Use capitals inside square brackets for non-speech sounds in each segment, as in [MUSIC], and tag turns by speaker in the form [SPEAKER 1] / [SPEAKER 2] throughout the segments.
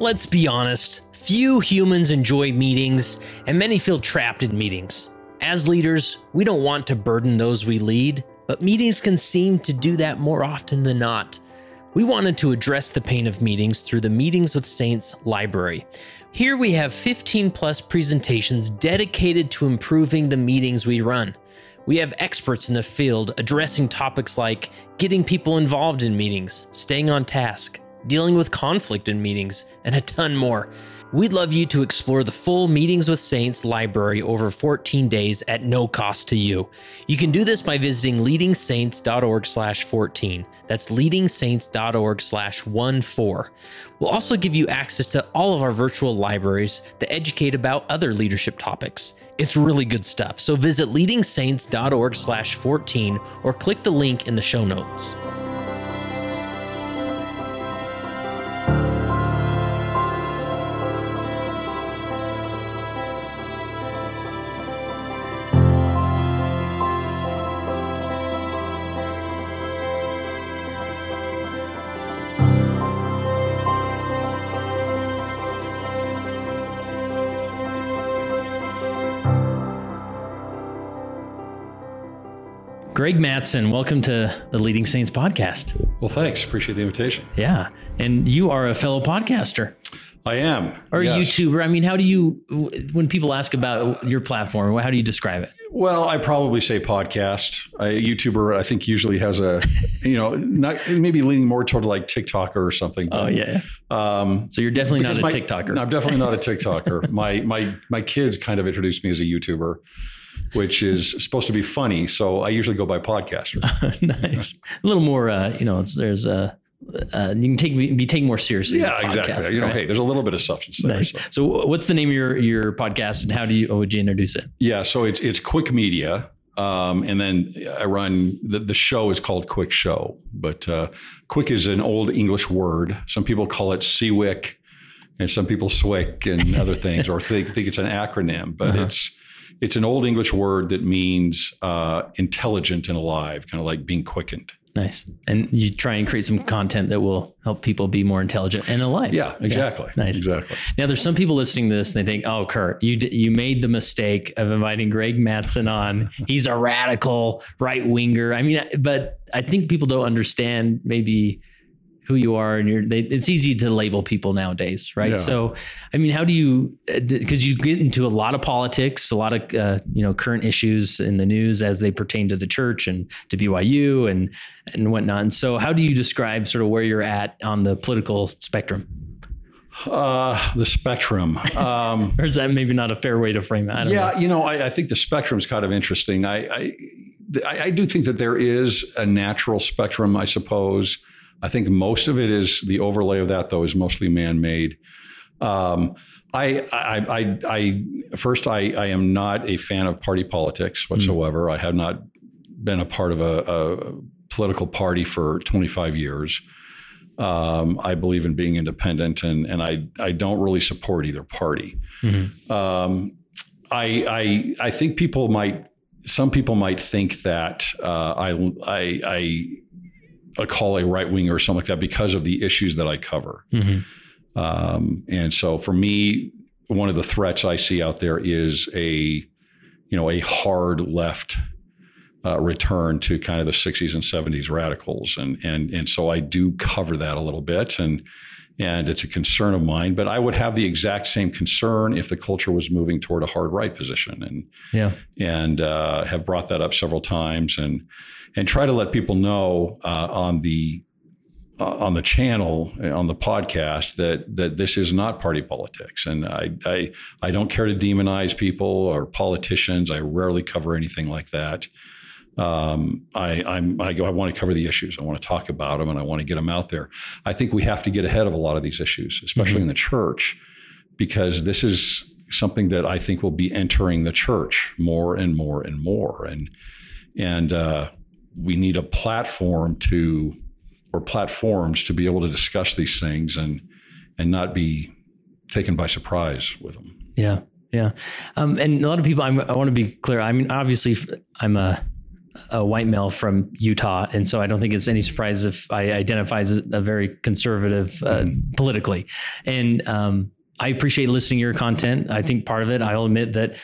[SPEAKER 1] Let's be honest, few humans enjoy meetings, and many feel trapped in meetings. As leaders, we don't want to burden those we lead, but meetings can seem to do that more often than not. We wanted to address the pain of meetings through the Meetings with Saints library. Here we have 15 plus presentations dedicated to improving the meetings we run. We have experts in the field addressing topics like getting people involved in meetings, staying on task, dealing with conflict in meetings, and a ton more. We'd love you to explore the full Meetings with Saints library over 14 days at no cost to you. You can do this by visiting leadingsaints.org slash 14. That's leadingsaints.org slash 14. We'll also give you access to all of our virtual libraries that educate about other leadership topics. It's really good stuff. So visit leadingsaints.org slash 14 or click the link in the show notes. Greg Matson, welcome to the Leading Saints podcast.
[SPEAKER 2] Well, thanks. Appreciate the invitation.
[SPEAKER 1] Yeah. And you are a fellow podcaster
[SPEAKER 2] I am.
[SPEAKER 1] or
[SPEAKER 2] yes.
[SPEAKER 1] a YouTuber. I mean, how do you, when people ask about your platform, how do you describe it?
[SPEAKER 2] Well, I probably say podcast. A YouTuber, I think, usually has a, you know, not maybe leaning more toward like TikToker or something.
[SPEAKER 1] Oh, yeah.
[SPEAKER 2] Um,
[SPEAKER 1] So you're definitely not a
[SPEAKER 2] my-
[SPEAKER 1] TikToker.
[SPEAKER 2] No, I'm definitely not a TikToker. my my my kids kind of introduced me as a YouTuber, which is supposed to be funny. So I usually go by podcaster. [LAUGHS]
[SPEAKER 1] nice. A little more, uh, you know, it's, there's a, uh, you can take be taken more seriously.
[SPEAKER 2] yeah, exactly.
[SPEAKER 1] podcast,
[SPEAKER 2] You know,
[SPEAKER 1] right?
[SPEAKER 2] hey, there's a little bit of substance there.
[SPEAKER 1] Nice.
[SPEAKER 2] So.
[SPEAKER 1] So, what's the name of your your podcast, and how do you? How would you introduce it?
[SPEAKER 2] Yeah, so it's it's Cwic Media, um, and then I run the, the show is called Cwic Show, but uh, Quick is an old English word. Some people call it Seawick, and some people Swick and other things, or think think it's an acronym. But
[SPEAKER 1] Uh-huh.
[SPEAKER 2] it's it's an old English word that means uh, intelligent and alive, kind of like being quickened.
[SPEAKER 1] Nice. And you try and create some content that will help people be more intelligent and alive.
[SPEAKER 2] Yeah, exactly.
[SPEAKER 1] Nice.
[SPEAKER 2] Exactly.
[SPEAKER 1] Now, there's some people listening to this and they think, "Oh, Kurt, you d- you made the mistake of inviting Greg Matson on. He's a radical right winger." I mean, but I think people don't understand maybe who you are, and you're. They, it's easy to label people nowadays, right?
[SPEAKER 2] Yeah.
[SPEAKER 1] So, I mean, how do you? Because you get into a lot of politics, a lot of uh, you know current issues in the news as they pertain to the church and to BYU and and whatnot. And so, how do you describe sort of where you're at on the political spectrum?
[SPEAKER 2] Uh, the spectrum. Um, [LAUGHS]
[SPEAKER 1] Or is that maybe not a fair way to frame it?
[SPEAKER 2] Yeah,
[SPEAKER 1] know.
[SPEAKER 2] you know, I, I think the spectrum is kind of interesting. I, I, I I do think that there is a natural spectrum. I suppose. I think most of it is the overlay of that, though, is mostly man-made. Um, I, I, I, I, first, I, I am not a fan of party politics whatsoever. I have not been a part of a, a political party for 25 years. Um, I believe in being independent, and and I I don't really support either party.
[SPEAKER 1] Mhm.
[SPEAKER 2] Um, I, I I think people might some people might think that uh, I I I I call a right winger or something like that because of the issues that I cover.
[SPEAKER 1] Mhm.
[SPEAKER 2] Um, and so for me, one of the threats I see out there is a you know a hard left uh, return to kind of the 60s and 70s radicals, and and and so I do cover that a little bit, and and it's a concern of mine. But I would have the exact same concern if the culture was moving toward a hard right position, and
[SPEAKER 1] Yeah.
[SPEAKER 2] and uh, have brought that up several times, and and try to let people know uh, on the uh, on the channel on the podcast that that this is not party politics, and I I I don't care to demonize people or politicians. I rarely cover anything like that. Um, I, I'm, I go, I want to cover the issues. I want to talk about them and I want to get them out there. I think we have to get ahead of a lot of these issues, especially in the church, because this is something that I think will be entering the church more and more and more. And, and, uh, we need a platform to, or platforms to be able to discuss these things and, and not be taken by surprise with them.
[SPEAKER 1] Yeah. Yeah. Um, and a lot of people, I'm, I want to be clear. I mean, obviously, I'm a, a white male from Utah, and so I don't think it's any surprise if I identify as a very conservative uh, mm-hmm. politically. And um, I appreciate listening to your content. I think part of it, I'll admit that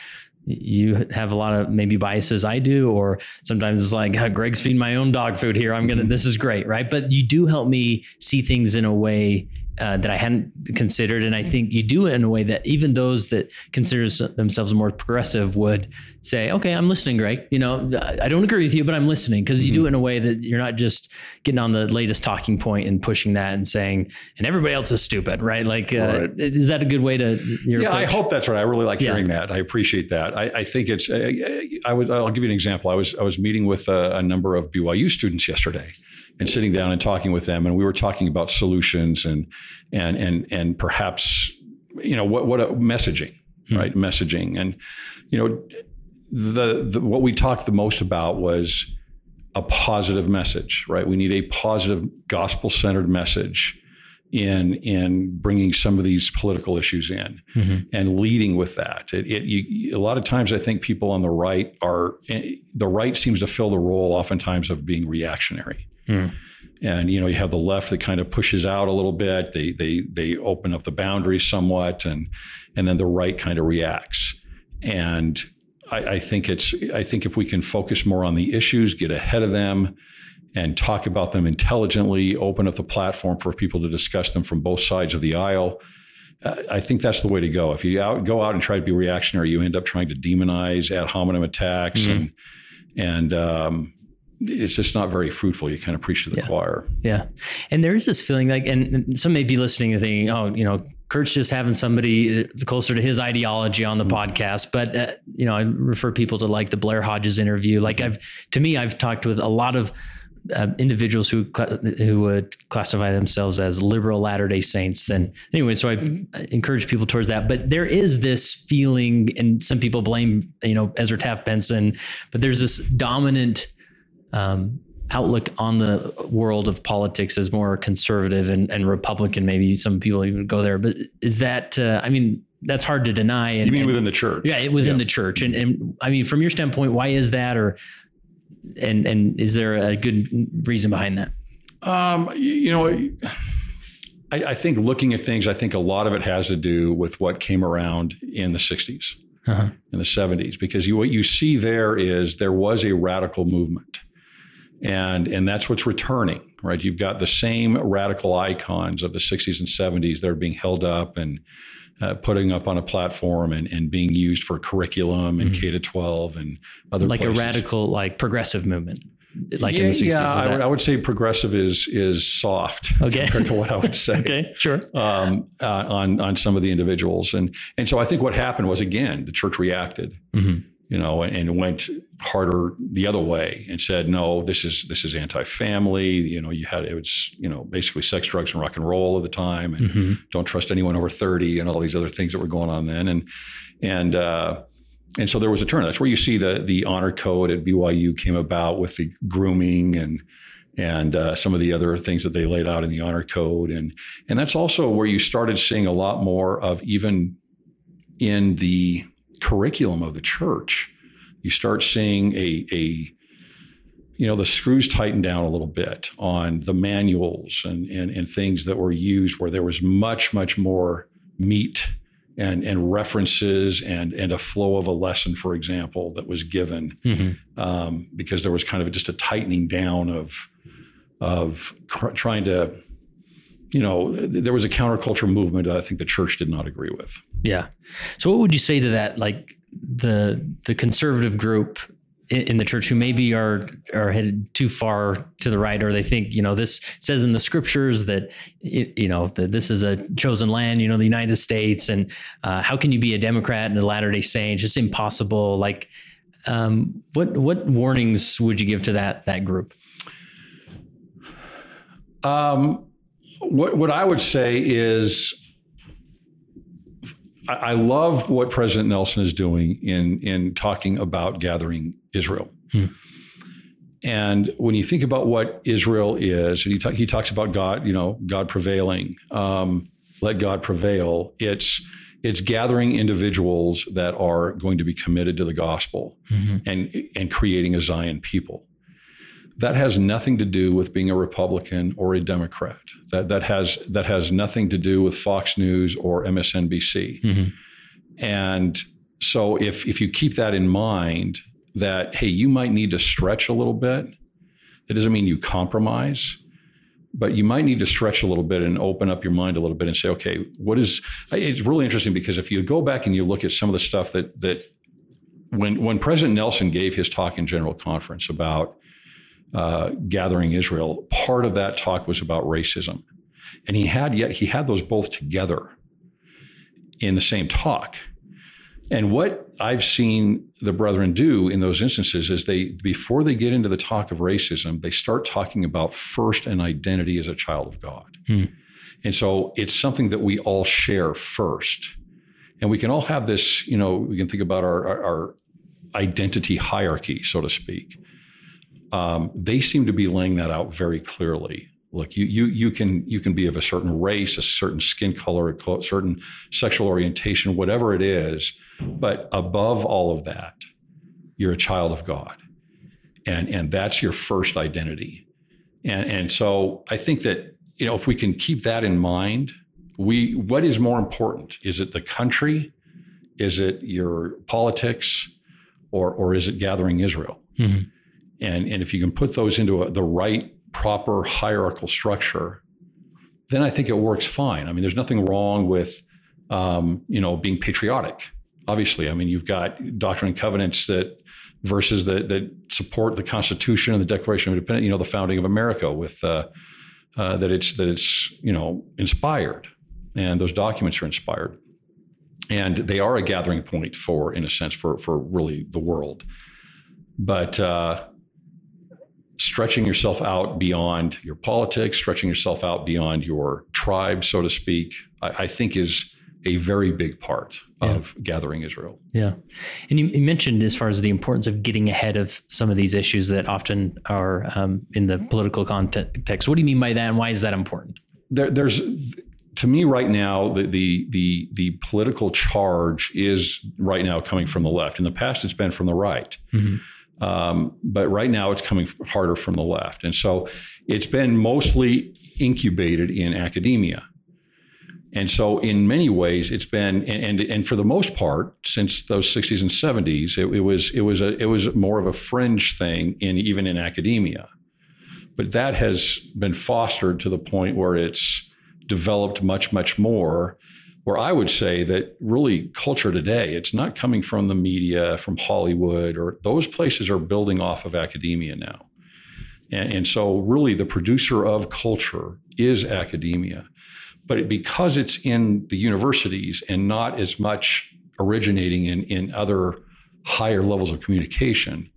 [SPEAKER 1] you have a lot of maybe biases I do, or sometimes it's like Greg's feeding my own dog food here. I'm gonna. Mm-hmm. This is great, right? But you do help me see things in a way uh, that I hadn't considered. And I think you do it in a way that even those that consider themselves more progressive would say, okay, I'm listening, Greg. You know, I don't agree with you, but I'm listening because you mm-hmm. do it in a way that you're not just getting on the latest talking point and pushing that and saying, and everybody else is stupid, right? Like, uh, right. is that a good way to?
[SPEAKER 2] yeah, approach? I hope that's right. I really like yeah. hearing that. I appreciate that. I, I think it's. I, I was. I'll give you an example. I was. I was meeting with a, a number of BYU students yesterday and sitting down and talking with them, and we were talking about solutions and and and and perhaps you know what what a messaging, mm-hmm. right? Messaging, and you know the, the what we talked the most about was a positive message, right? We need a positive gospel centered message in in bringing some of these political issues in mm-hmm. and leading with that. It, it you, a lot of times, I think people on the right are eh, the right seems to fill the role oftentimes of being reactionary. Mm. And you know, you have the left that kind of pushes out a little bit. They they they open up the boundaries somewhat, and and then the right kind of reacts. And I, I think it's I think if we can focus more on the issues, get ahead of them, and talk about them intelligently, open up the platform for people to discuss them from both sides of the aisle. I think that's the way to go. If you out, go out and try to be reactionary, you end up trying to demonize ad hominem attacks mm-hmm. and and um, it's just not very fruitful. You kind of preach to the
[SPEAKER 1] yeah.
[SPEAKER 2] choir.
[SPEAKER 1] Yeah. And there is this feeling like, and some may be listening and thinking, oh, you know, Kurt's just having somebody uh, closer to his ideology on the mm-hmm. podcast. But, uh, you know, I refer people to like the Blair Hodges interview. Like mm-hmm. I've, to me, I've talked with a lot of uh, individuals who who would classify themselves as liberal Latter Day Saints. Then anyway, so I mm-hmm. encourage people towards that. But there is this feeling, and some people blame you know Ezra Taft Benson, but there's this dominant um, outlook on the world of politics as more conservative and, and Republican. Maybe some people even go there, but is that? Uh, I mean, that's hard to deny.
[SPEAKER 2] And, you mean
[SPEAKER 1] and,
[SPEAKER 2] within the church?
[SPEAKER 1] Yeah, within yeah. the church. And and I mean, from your standpoint, why is that? Or and and is there a good reason behind that?
[SPEAKER 2] Um, you know. I, I think looking at things, I think a lot of it has to do with what came around in the 60s, uh-huh. in the 70s, because you, what you see there is there was a radical movement and and that's what's returning right you've got the same radical icons of the 60s and 70s that are being held up and uh, putting up on a platform and, and being used for curriculum and mm-hmm. K to 12 and other
[SPEAKER 1] like
[SPEAKER 2] places.
[SPEAKER 1] a radical like progressive movement like
[SPEAKER 2] yeah, in the 60s. Yeah, I would, I would, say progressive is is soft okay. [LAUGHS] compared to what I would [LAUGHS] say.
[SPEAKER 1] okay, sure. Um,
[SPEAKER 2] uh, on on some of the individuals, and and so I think what happened was again the church reacted. Mm-hmm you know, and went harder the other way and said, no, this is this is anti-family. You know, you had it was you know basically sex, drugs, and rock and roll at the time, and mm-hmm. don't trust anyone over thirty, and all these other things that were going on then, and and uh, and so there was a turn. That's where you see the the honor code at BYU came about with the grooming and and uh, some of the other things that they laid out in the honor code, and and that's also where you started seeing a lot more of even in the curriculum of the church, you start seeing a, a you know, the screws tighten down a little bit on the manuals and, and, and things that were used where there was much, much more meat and, and references and, and a flow of a lesson, for example, that was given mm-hmm. um, because there was kind of just a tightening down of, of cr- trying to you know, there was a counterculture movement that I think the church did not agree with.
[SPEAKER 1] Yeah. So what would you say to that? Like the the conservative group in the church who maybe are are headed too far to the right, or they think you know this says in the scriptures that it, you know that this is a chosen land, you know, the United States, and uh, how can you be a Democrat and a Latter Day Saint? It's impossible. Like, um, what what warnings would you give to that that group?
[SPEAKER 2] Um, what, what I would say is I, love what President Nelson is doing in, in talking about gathering Israel. Hmm. And when you think about what Israel is, and he, talk, he talks about God, you know, God prevailing, um, let God prevail. It's It's gathering individuals that are going to be committed to the gospel mm-hmm. and and creating a Zion people. That has nothing to do with being a Republican or a Democrat. That that has that has nothing to do with Fox News or MSNBC. Mm-hmm. And so if if you keep that in mind, that hey, you might need to stretch a little bit. That doesn't mean you compromise but you might need to stretch a little bit and open up your mind a little bit and say, okay, what is? It's really interesting because if you go back and you look at some of the stuff that that when when President Nelson gave his talk in General Conference about uh, gathering Israel, part of that talk was about racism, and he had yet he had those both together in the same talk. And what I've seen the brethren do in those instances is they, before they get into the talk of racism, they start talking about first an identity as a child of God. Hmm. And so it's something that we all share first. And we can all have this, you know, we can think about our, our, our identity hierarchy, so to speak. Um, they seem to be laying that out very clearly. Look, you you you can you can be of a certain race, a certain skin color, a certain sexual orientation, whatever it is, but above all of that, you're a child of God. And, and that's your first identity. And, and so I think that, you know, if we can keep that in mind, we what is more important? Is it the country? Is it your politics? Or, or is it gathering Israel? Mm-hmm. And, and if you can put those into a, the right, proper hierarchical structure, then I think it works fine. I mean, there's nothing wrong with, um, you know, being patriotic obviously. I mean, you've got Doctrine and Covenants that verses that that support the Constitution and the Declaration of Independence. You know, the founding of America with uh, uh, that it's that it's you know inspired, and those documents are inspired, and they are a gathering point for, in a sense, for for really the world. But uh, stretching yourself out beyond your politics, stretching yourself out beyond your tribe, so to speak, I, I think is a very big part yeah. of gathering Israel.
[SPEAKER 1] Yeah. And you, you, mentioned as far as the importance of getting ahead of some of these issues that often are um, in the political context. What do you mean by that and why is that important?
[SPEAKER 2] There, there's to me right now the, the the the political charge is right now coming from the left. In the past, it's been from the right. Mm-hmm. Um, but right now it's coming harder from the left. And so it's been mostly incubated in academia. And so, in many ways, it's been, and, and, and for the most part, since those 60s and 70s, it, it, was it was a it was more of a fringe thing in even in academia. But that has been fostered to the point where it's developed much much more. Where I would say that really culture today, it's not coming from the media, from Hollywood, or those places are building off of academia now. And, and so, really, the producer of culture is academia but because it's in the universities and not as much originating in, in other higher levels of communication,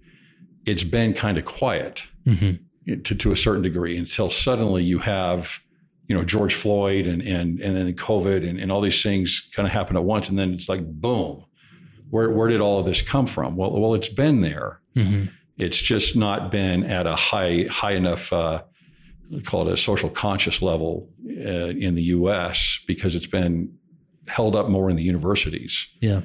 [SPEAKER 2] it's been kind of quiet mm-hmm. to, to a certain degree until suddenly you have, you know, George Floyd and and and then COVID and, and all these things kind of happen at once. And then it's like boom. Where where did all of this come from? Well, well, it's been there. Mm-hmm. It's just not been at a high high enough uh, call it a social conscious level uh, in the U.S. because it's been held up more in the universities.
[SPEAKER 1] Yeah.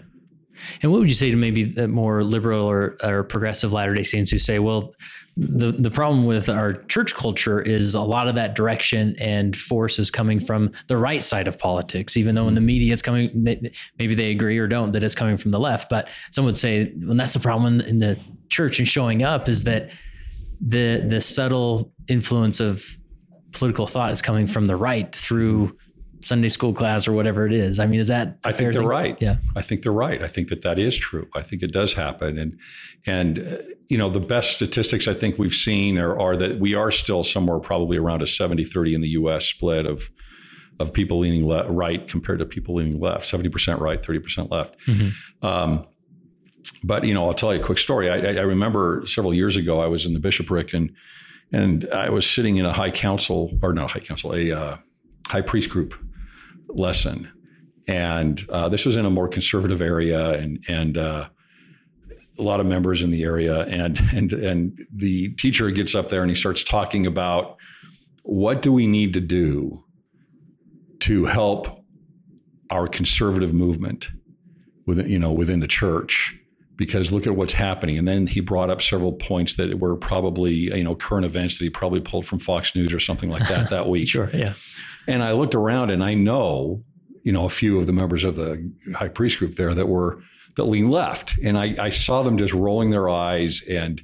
[SPEAKER 1] And what would you say to maybe the more liberal or, or progressive Latter Day Saints who say, well, the the problem with our church culture is a lot of that direction and force is coming from the right side of politics, even though in the mm-hmm. media it's coming, maybe they agree or don't that it's coming from the left. But some would say, well, that's the problem in the church and showing up is that the the subtle influence of political thought is coming from the right through Sunday school class or whatever it is. I mean, is that?
[SPEAKER 2] I think they're
[SPEAKER 1] thing?
[SPEAKER 2] right.
[SPEAKER 1] Yeah,
[SPEAKER 2] I think they're right. I think that that is true. I think it does happen, and and uh, you know the best statistics I think we've seen are, are that we are still somewhere probably around a 70-30 in the U.S. split of of people leaning le- right compared to people leaning left. Seventy percent right, thirty percent left. Mm-hmm. Um, but you know, I'll tell you a quick story. I, I, remember several years ago, I was in the bishopric and and I was sitting in a high council or not a high council, a uh, high priest group lesson, and uh, this was in a more conservative area, and and uh, a lot of members in the area, and and and the teacher gets up there and he starts talking about what do we need to do to help our conservative movement within you know within the church? Because look at what's happening. And then he brought up several points that were probably you know current events that he probably pulled from Fox News or something like that that [LAUGHS] week.
[SPEAKER 1] Sure yeah
[SPEAKER 2] and I looked around and I know you know a few of the members of the high priest group there that were that lean left. And I, I saw them just rolling their eyes and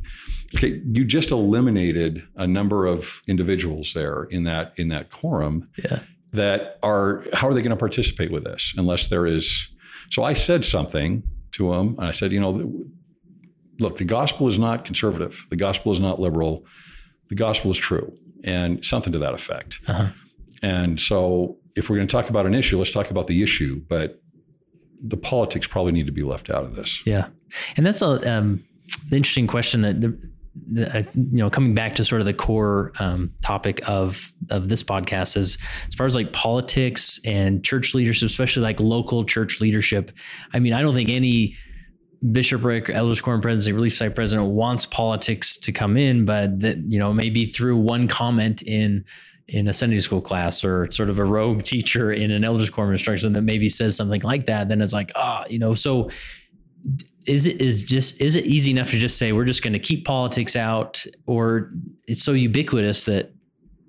[SPEAKER 2] okay, you just eliminated a number of individuals there in that in that quorum
[SPEAKER 1] yeah.
[SPEAKER 2] that are how are they going to participate with this unless there is so i said something to them and i said you know look the gospel is not conservative. The gospel is not liberal. The gospel is true. And something to that effect.
[SPEAKER 1] Uh-huh.
[SPEAKER 2] And so if we're going to talk about an issue let's talk about the issue but the politics probably need to be left out of this
[SPEAKER 1] yeah and that's a um, interesting question that the, uh, you know, coming back to sort of the core um, topic of of this podcast is as far as like politics and church leadership, especially like local church leadership. I mean, I don't think any bishopric, elders quorum president, relief site president wants politics to come in, but that you know maybe through one comment in in a Sunday school class or sort of a rogue [LAUGHS] teacher in an elders quorum instruction that maybe says something like that, then it's like ah, you know, so is it is just is it easy enough to just say we're just going to keep politics out? Or it's so ubiquitous that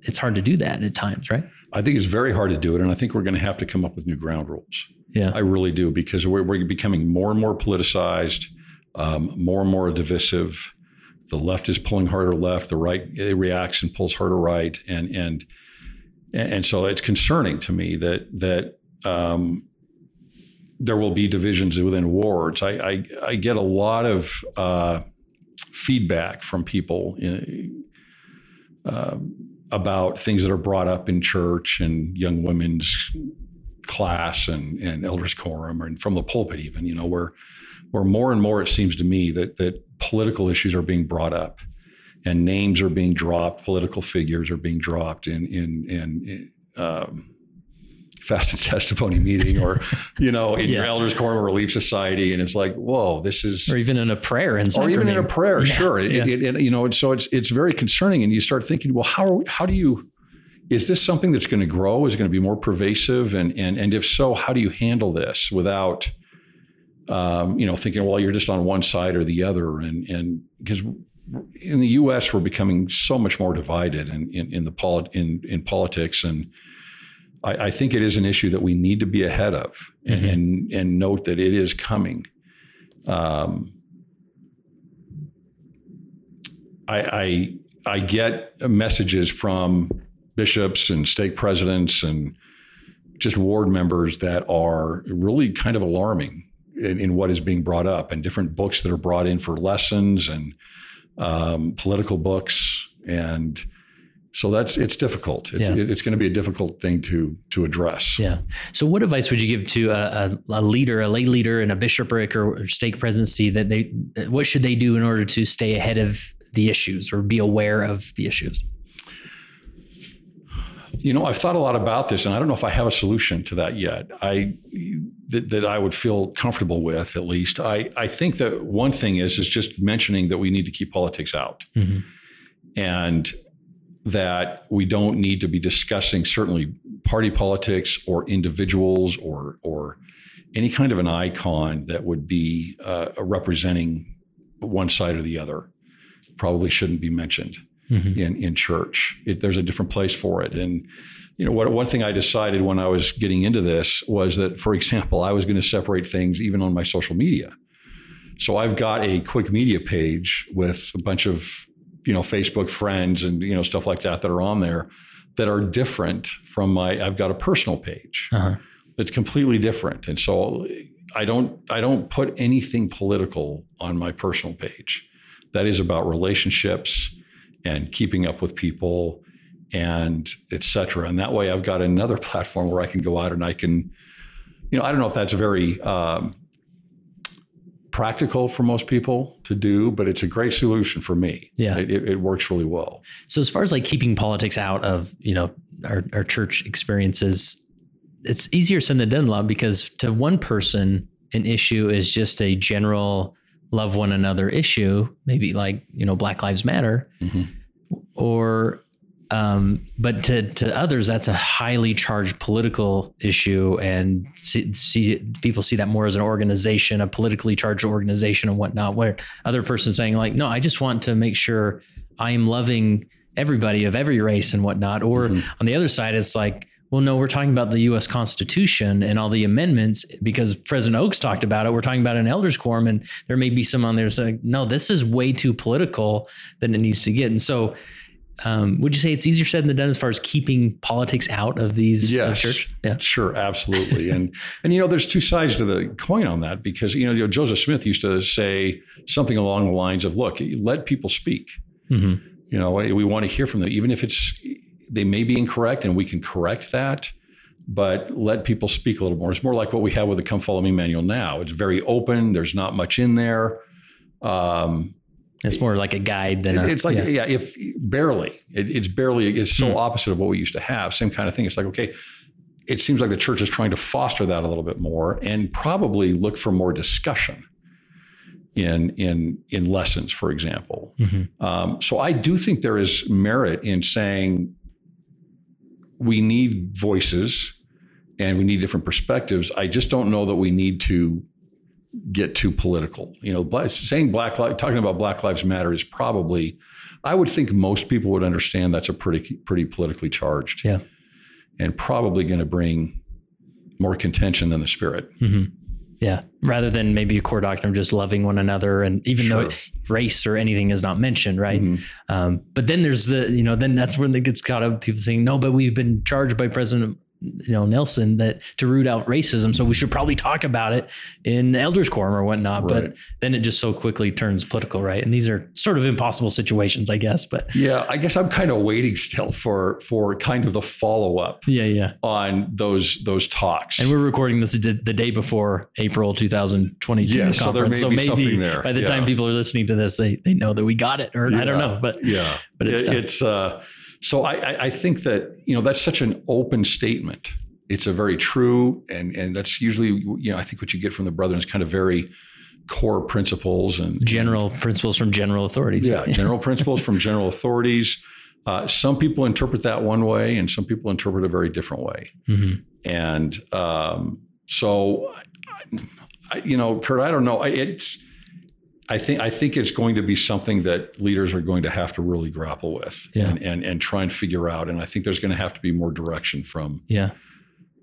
[SPEAKER 1] it's hard to do that at times right?
[SPEAKER 2] I think it's very hard to do it and i think we're going to have to come up with new ground rules.
[SPEAKER 1] Yeah.
[SPEAKER 2] I really do because we're, we're becoming more and more politicized um, more and more divisive the left is pulling harder left the right reacts and pulls harder right and and and so it's concerning to me that that um, there will be divisions within wards. I, I, I get a lot of uh, feedback from people in, uh, about things that are brought up in church and young women's class and, and elders quorum and from the pulpit even, you know, where where more and more it seems to me that that political issues are being brought up and names are being dropped, political figures are being dropped in in in, um, fast and [LAUGHS] testimony meeting or you know in yeah. your elders quorum or relief society and it's like whoa this is
[SPEAKER 1] or even in a prayer
[SPEAKER 2] or even in a prayer yeah. sure yeah. It, it, you know so it's it's very concerning and you start thinking well how how do you is this something that's going to grow is it going to be more pervasive and and and if so how do you handle this without um, you know thinking well you're just on one side or the other and and because in the U.S. we're becoming so much more divided in in, in the polit- in in politics and I, I, think it is an issue that we need to be ahead of and, mm-hmm. and, and, note that it is coming. Um, I, I, I get messages from bishops and stake presidents and just ward members that are really kind of alarming in, in, what is being brought up and different books that are brought in for lessons and um, political books and so that's it's difficult. It's, yeah. it's going to be a difficult thing to to address.
[SPEAKER 1] Yeah. So what advice would you give to a, a, leader, a lay leader in a bishopric or stake presidency that they what should they do in order to stay ahead of the issues or be aware of the issues?
[SPEAKER 2] You know, I've thought a lot about this, and I don't know if I have a solution to that yet. I that, that I would feel comfortable with, at least. I I think that one thing is is just mentioning that we need to keep politics out, mm-hmm. and that we don't need to be discussing certainly party politics or individuals or or any kind of an icon that would be uh, representing one side or the other probably shouldn't be mentioned mm-hmm. in in church. It, there's a different place for it, and you know what? One thing I decided when I was getting into this was that, for example, I was going to separate things even on my social media. So I've got a Cwic Media page with a bunch of you know Facebook friends and you know stuff like that that are on there that are different from my I've got a personal page uh-huh. that's completely different and so I don't I don't put anything political on my personal page that is about relationships and keeping up with people and etc and that way I've got another [LAUGHS] platform where I can go out and I can you know I don't know if that's very um, practical for most people to do, but it's a great solution for me.
[SPEAKER 1] Yeah,
[SPEAKER 2] it, it, works really well.
[SPEAKER 1] So as far as like keeping politics out of you know our, our church experiences, it's easier said than done, love, because to one person, an issue is just a general love one another issue, maybe like you know Black Lives Matter, mm-hmm. or Um, but to, to others, that's a highly charged political issue, and see, see, people see that more as an organization, a politically charged organization, and whatnot. Where other person saying like, "No, I just want to make sure I am loving everybody of every race and whatnot." Or mm-hmm. on the other side, it's like, well, no, we're talking about the U.S. Constitution and all the amendments because President Oaks talked about it. We're talking about an elders quorum, and there may be some on there saying, "No, this is way too political than it needs to get." And so, um, would you say it's easier said than done as far as keeping politics out of these
[SPEAKER 2] yes,
[SPEAKER 1] uh, church?
[SPEAKER 2] Yeah, sure, absolutely. and and you know, there's two sides to the coin on that because you know, you know Joseph Smith used to say something along the lines of, "Look, let people speak." Mm-hmm. You know, we want to hear from them, even if it's they may be incorrect and we can correct that, but let people speak a little more. It's more like what we have with the Come Follow Me manual now. It's very open. There's not much in there. Um,
[SPEAKER 1] it's more like a guide than
[SPEAKER 2] it,
[SPEAKER 1] a,
[SPEAKER 2] it's like yeah. yeah if barely it, it's barely it's so hmm. opposite of what we used to have same kind of thing it's like okay it seems like the church is trying to foster that a little bit more and probably look for more discussion in in in lessons for example mm-hmm. um, so i do think there is merit in saying we need voices and we need different perspectives. I just don't know that we need to get too political. You know, saying Black talking about Black Lives Matter is probably, I would think most people would understand that's a pretty pretty politically charged.
[SPEAKER 1] Yeah,
[SPEAKER 2] and probably going to bring more contention than the spirit.
[SPEAKER 1] Mm-hmm. Yeah, rather than maybe a core doctrine of just loving one another, and even sure. though race or anything is not mentioned, right? Mm-hmm. Um, but then there's the, you know, then that's when it gets caught up. People saying, no, but we've been charged by President you know Nelson that to root out racism. So we should probably talk about it in elders quorum or whatnot. Right. But then it just so quickly turns political, right? And these are sort of impossible situations, I guess. But
[SPEAKER 2] yeah, I guess I'm kind of waiting still for for kind of the follow up.
[SPEAKER 1] Yeah, yeah.
[SPEAKER 2] On those those talks.
[SPEAKER 1] And we're recording this the day before April 2022 yeah, conference. So, may so maybe by the yeah. time people are listening to this, they they know that we got it, or yeah. I don't know. But
[SPEAKER 2] yeah,
[SPEAKER 1] but it's
[SPEAKER 2] it, it's uh so I, I think that you know that's such an open statement. It's a very true, and and that's usually you know I think what you get from the brethren is kind of very core principles and
[SPEAKER 1] general principles from general authorities.
[SPEAKER 2] Yeah, general principles from general authorities. Uh, some people interpret that one way, and some people interpret a very different way. Mm-hmm. And um, so, I, you know, Kurt, I don't know. It's I think I think it's going to be something that leaders are going to have to really grapple with
[SPEAKER 1] yeah.
[SPEAKER 2] and, and and try and figure out. And I think there's going to have to be more direction from
[SPEAKER 1] yeah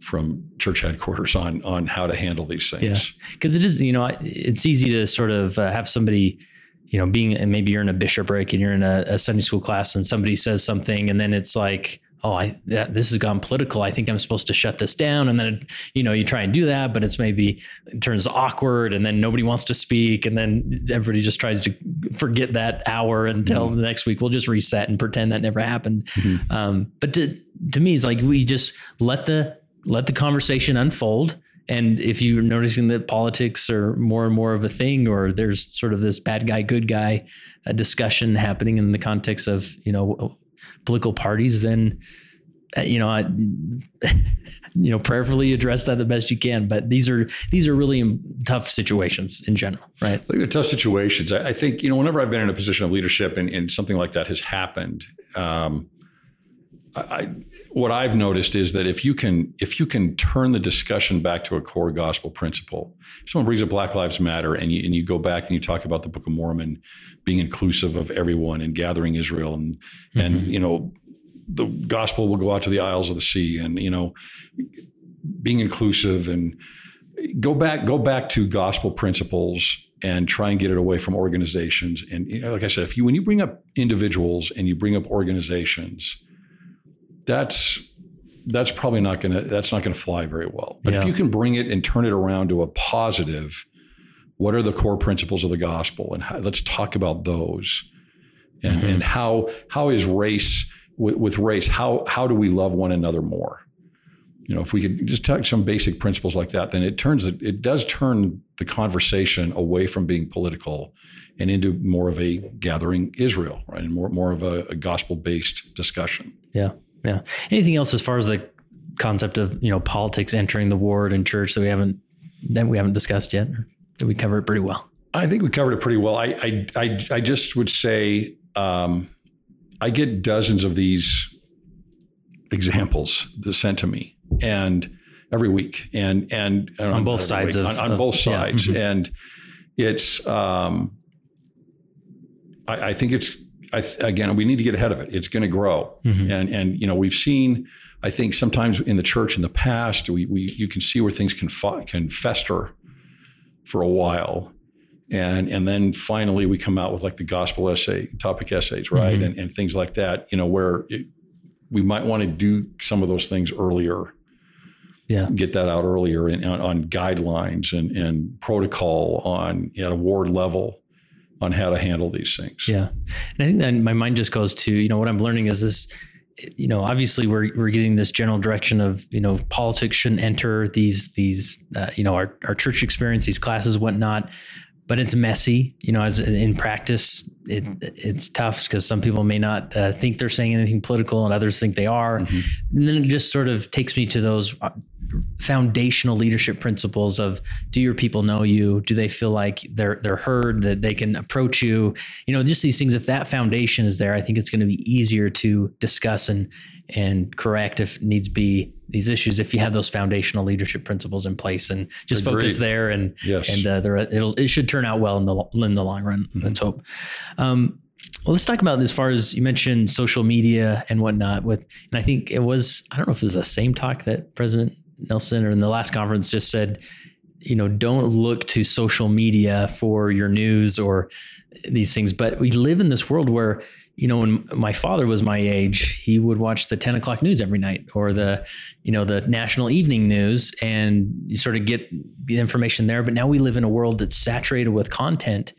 [SPEAKER 2] from church headquarters on on how to handle these things.
[SPEAKER 1] Yeah, because it is you know it's easy to sort of uh, have somebody you know being and maybe you're in a bishopric and you're in a, a Sunday school class and somebody says something and then it's like oh, I that, this has gone political. I think I'm supposed to shut this down. And then you know you try and do that, but it's maybe it turns awkward, and then nobody wants to speak, and then everybody just tries to forget that hour until mm-hmm. the next week. We'll just reset and pretend that never happened. Mm-hmm. Um, but to to me, it's like we just let the let the conversation unfold. And if you're noticing that politics are more and more of a thing, or there's sort of this bad guy, good guy uh, discussion happening in the context of, you know, political parties, then uh, you know, I, [LAUGHS] you know, prayerfully address that the best you can. But these are these are really tough situations in general, right?
[SPEAKER 2] The tough situations. I, I, think you know, whenever I've been in a position of leadership and, and something like that has happened, um, I, what I've noticed is that if you can if you can turn the discussion back to a core gospel principle, someone brings up Black Lives Matter, and you and you go back and you talk about the Book of Mormon being inclusive of everyone and gathering Israel, and mm-hmm. and you know the gospel will go out to the isles of the sea, and you know being inclusive and go back go back to gospel principles and try and get it away from organizations. And you know, like I said, if you when you bring up individuals and you bring up organizations that's that's probably not going to that's not going to fly very well. But yeah. if you can bring it and turn it around to a positive, what are the core principles of the gospel, and how, let's talk about those, and mm-hmm. and how how is race with, with race how how do we love one another more? You know, if we could just touch some basic principles like that, then it turns it, it does turn the conversation away from being political and into more of a gathering Israel, right, and more more of a, a gospel based discussion.
[SPEAKER 1] Yeah. Yeah. Anything else as far as the concept of you know politics entering the ward and church that we haven't that we haven't discussed yet? did we cover it pretty well?
[SPEAKER 2] I think we covered it pretty well. I I I, I just would say um, I get dozens of these examples sent to me, and every week, and and
[SPEAKER 1] on both sides
[SPEAKER 2] week,
[SPEAKER 1] of
[SPEAKER 2] on, on
[SPEAKER 1] of,
[SPEAKER 2] both sides,
[SPEAKER 1] yeah, mhm.
[SPEAKER 2] and it's. Um, I, I think it's. I, th- again, we need to get ahead of it. It's going to grow,
[SPEAKER 1] Mhm.
[SPEAKER 2] and and you know we've seen. I think sometimes in the church in the past, we, we you can see where things can fi- can fester for a while, and and then finally we come out with like the gospel essay topic essays, right,
[SPEAKER 1] Mhm.
[SPEAKER 2] and and things like that. You know where it, we might want to do some of those things earlier,
[SPEAKER 1] Yeah.
[SPEAKER 2] get that out earlier and on, on guidelines and and protocol on at a ward level on how to handle these things.
[SPEAKER 1] Yeah. And I think that my mind just goes to, you know, what I'm learning is this, you know, obviously we're, we're getting this general direction of, you know, politics shouldn't enter these, these, uh, you know, our, our church experience, these classes, whatnot, but it's messy, you know, as in practice, it, it's tough because some people may not uh, think they're saying anything political and others think they are.
[SPEAKER 2] Mhm.
[SPEAKER 1] And then it just sort of takes me to those uh, foundational leadership principles of do your people know you do they feel like they're they're heard that they can approach you you know just these things if that foundation is there i think it's going to be easier to discuss and and correct if needs be these issues if you have those foundational leadership principles in place and just focus there and
[SPEAKER 2] Yes.
[SPEAKER 1] and uh, there it'll it should turn out well in the in the long run let's hope um well, let's talk about as far as you mentioned social media and whatnot. With and I think it was I don't know if it was the same talk that President Nelson or in the last conference just said, you know, don't look to social media for your news or these things. But we live in this world where you know when my father was my age, he would watch the ten o'clock news every night or the you know the national evening news, and you sort of get the information there. But now we live in a world that's saturated with content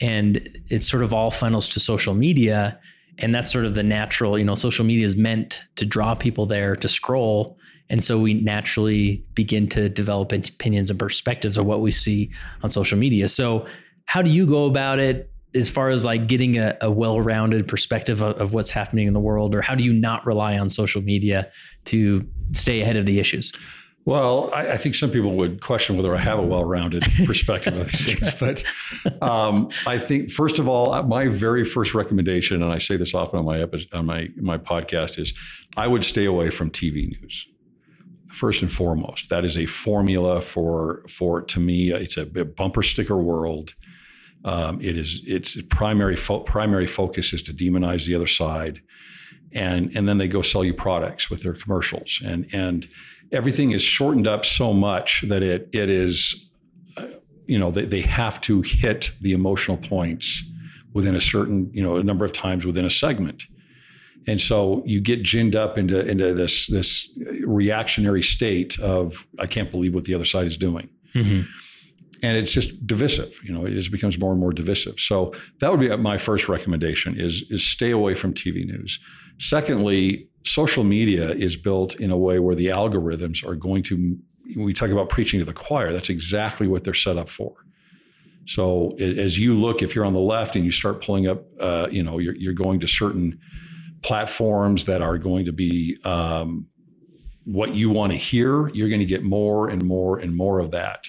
[SPEAKER 1] and it's sort of all funnels to social media and that's sort of the natural you know social media is meant to draw people there to scroll and so we naturally begin to develop opinions and perspectives of what we see on social media. So how do you go about it as far as like getting a, a well-rounded perspective of, of what's happening in the world? Or how do you not rely on social media to stay ahead of the issues?
[SPEAKER 2] Well, I, I think some people would question whether I have a well-rounded [LAUGHS] perspective of these things, but um, I think first of all, my very first recommendation, and I say this often on my on my my podcast, is I would stay away from TV news. First and foremost, that is a formula for for to me. It's a bumper sticker world. Um, it is its primary fo- primary focus is to demonize the other side, and and then they go sell you products with their commercials, and and everything is shortened up so much that it it is, uh, you know, they, they have to hit the emotional points within a certain you know a number of times within a segment. And so you get ginned up into into this this reactionary state of I can't believe what the other side is doing
[SPEAKER 1] mm-hmm.
[SPEAKER 2] and it's just divisive. You know, it just becomes more and more divisive. So that would be my first recommendation: is is stay away from TV news. Secondly, social media is built in a way where the algorithms are going to. We talk about preaching to the choir, that's exactly what they're set up for. So as you look, if you're on the left and you start pulling up, uh, you know, you're, you're going to certain platforms that are going to be um, what you want to hear. You're going to get more and more and more of that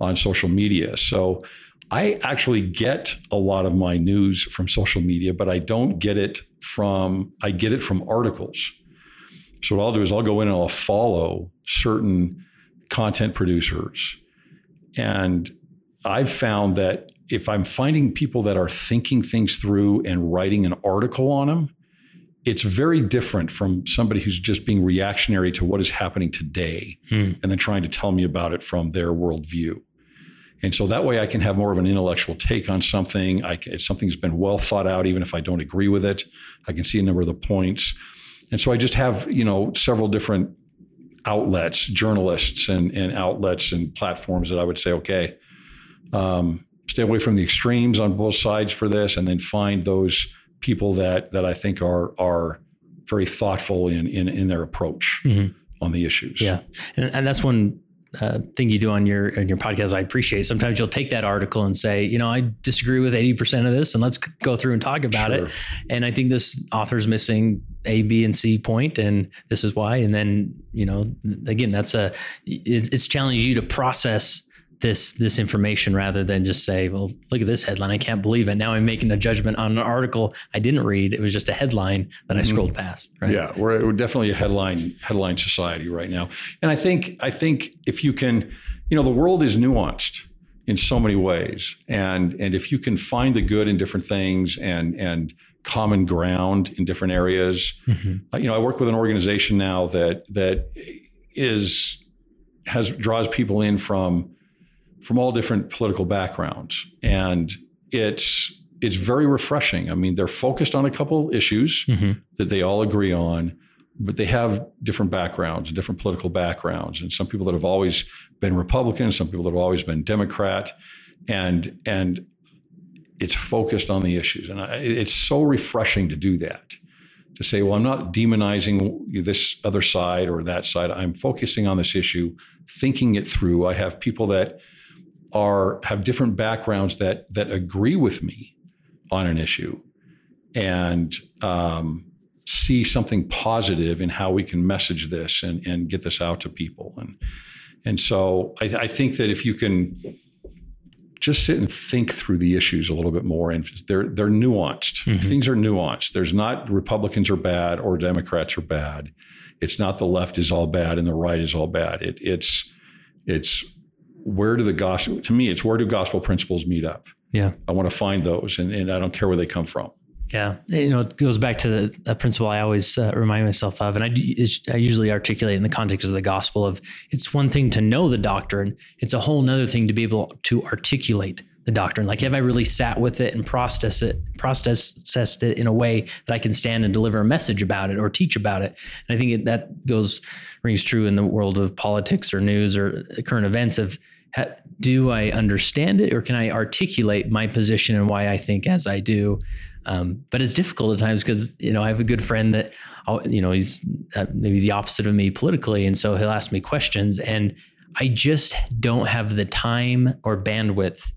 [SPEAKER 2] on social media. So I actually get a lot of my news from social media, but I don't get it from I get it from articles. So what I'll do is I'll go in and I'll follow certain content producers. And I've found that if I'm finding people that are thinking things through and writing an article on them, it's very different from somebody who's just being reactionary to what is happening today
[SPEAKER 1] Hmm.
[SPEAKER 2] and then trying to tell me about it from their worldview. And so that way I can have more of an intellectual take on something. I can, it's something that's been well thought out, even if I don't agree with it. I can see a number of the points. And so I just have, you know, several different outlets, journalists and, and outlets and platforms that I would say, okay, um, stay away from the extremes on both sides for this, and then find those people that that I think are are very thoughtful in in, in their approach
[SPEAKER 1] Mhm.
[SPEAKER 2] on the issues.
[SPEAKER 1] Yeah, and, and that's one uh, thing you do on your on your podcast. I appreciate. Sometimes you'll take that article and say, you know, I disagree with eighty percent of this, and let's go through and talk about
[SPEAKER 2] Sure.
[SPEAKER 1] it. And I think this author's missing A, B, and C point, and this is why. And then you know, again, that's a it, it's challenging you to process this this information rather than just say, well, look at this headline. I can't believe it. Now I'm making a judgment on an article I didn't read. It was just a headline that I scrolled past. Right?
[SPEAKER 2] Yeah, we're, we're definitely a headline headline society right now. And I think I think if you can, you know, the world is nuanced in so many ways. And and if you can find the good in different things and and common ground in different areas, uh, you know, I work with an organization now that that is has draws people in from from all different political backgrounds, and it's it's very refreshing. I mean, they're focused on a couple issues
[SPEAKER 1] Mhm.
[SPEAKER 2] that they all agree on, but they have different backgrounds, different political backgrounds, and some people that have always been Republican, some people that have always been Democrat, and and it's focused on the issues, and I, it's so refreshing to do that. To say, well, I'm not demonizing this other side or that side. I'm focusing on this issue, thinking it through. I have people that are have different backgrounds that that agree with me on an issue, and um, see something positive in how we can message this and and get this out to people. And and so I, I think that if you can just sit and think through the issues a little bit more, and they're they're nuanced.
[SPEAKER 1] Mhm.
[SPEAKER 2] Things are nuanced. There's not Republicans are bad or Democrats are bad. It's not the left is all bad and the right is all bad. It, it's it's where do the gospel to me it's where do gospel principles meet up
[SPEAKER 1] Yeah.
[SPEAKER 2] i want to find those and, and i don't care where they come from
[SPEAKER 1] Yeah, you know, it goes back to the, a principle I always uh, remind myself of, and I, I usually articulate in the context of the gospel of it's one thing to know the doctrine; it's a whole nother thing to be able to articulate the doctrine. Like, have I really sat with it and processed it, processed it in a way that I can stand and deliver a message about it or teach about it? And I think it, that goes rings true in the world of politics or news or current events. Of do I understand it or can I articulate my position and why I think as I do? Um, but it's difficult at times because you know I have a good friend that I'll- you know he's uh, maybe the opposite of me politically, and so he'll ask me questions, and I just don't have the time or bandwidth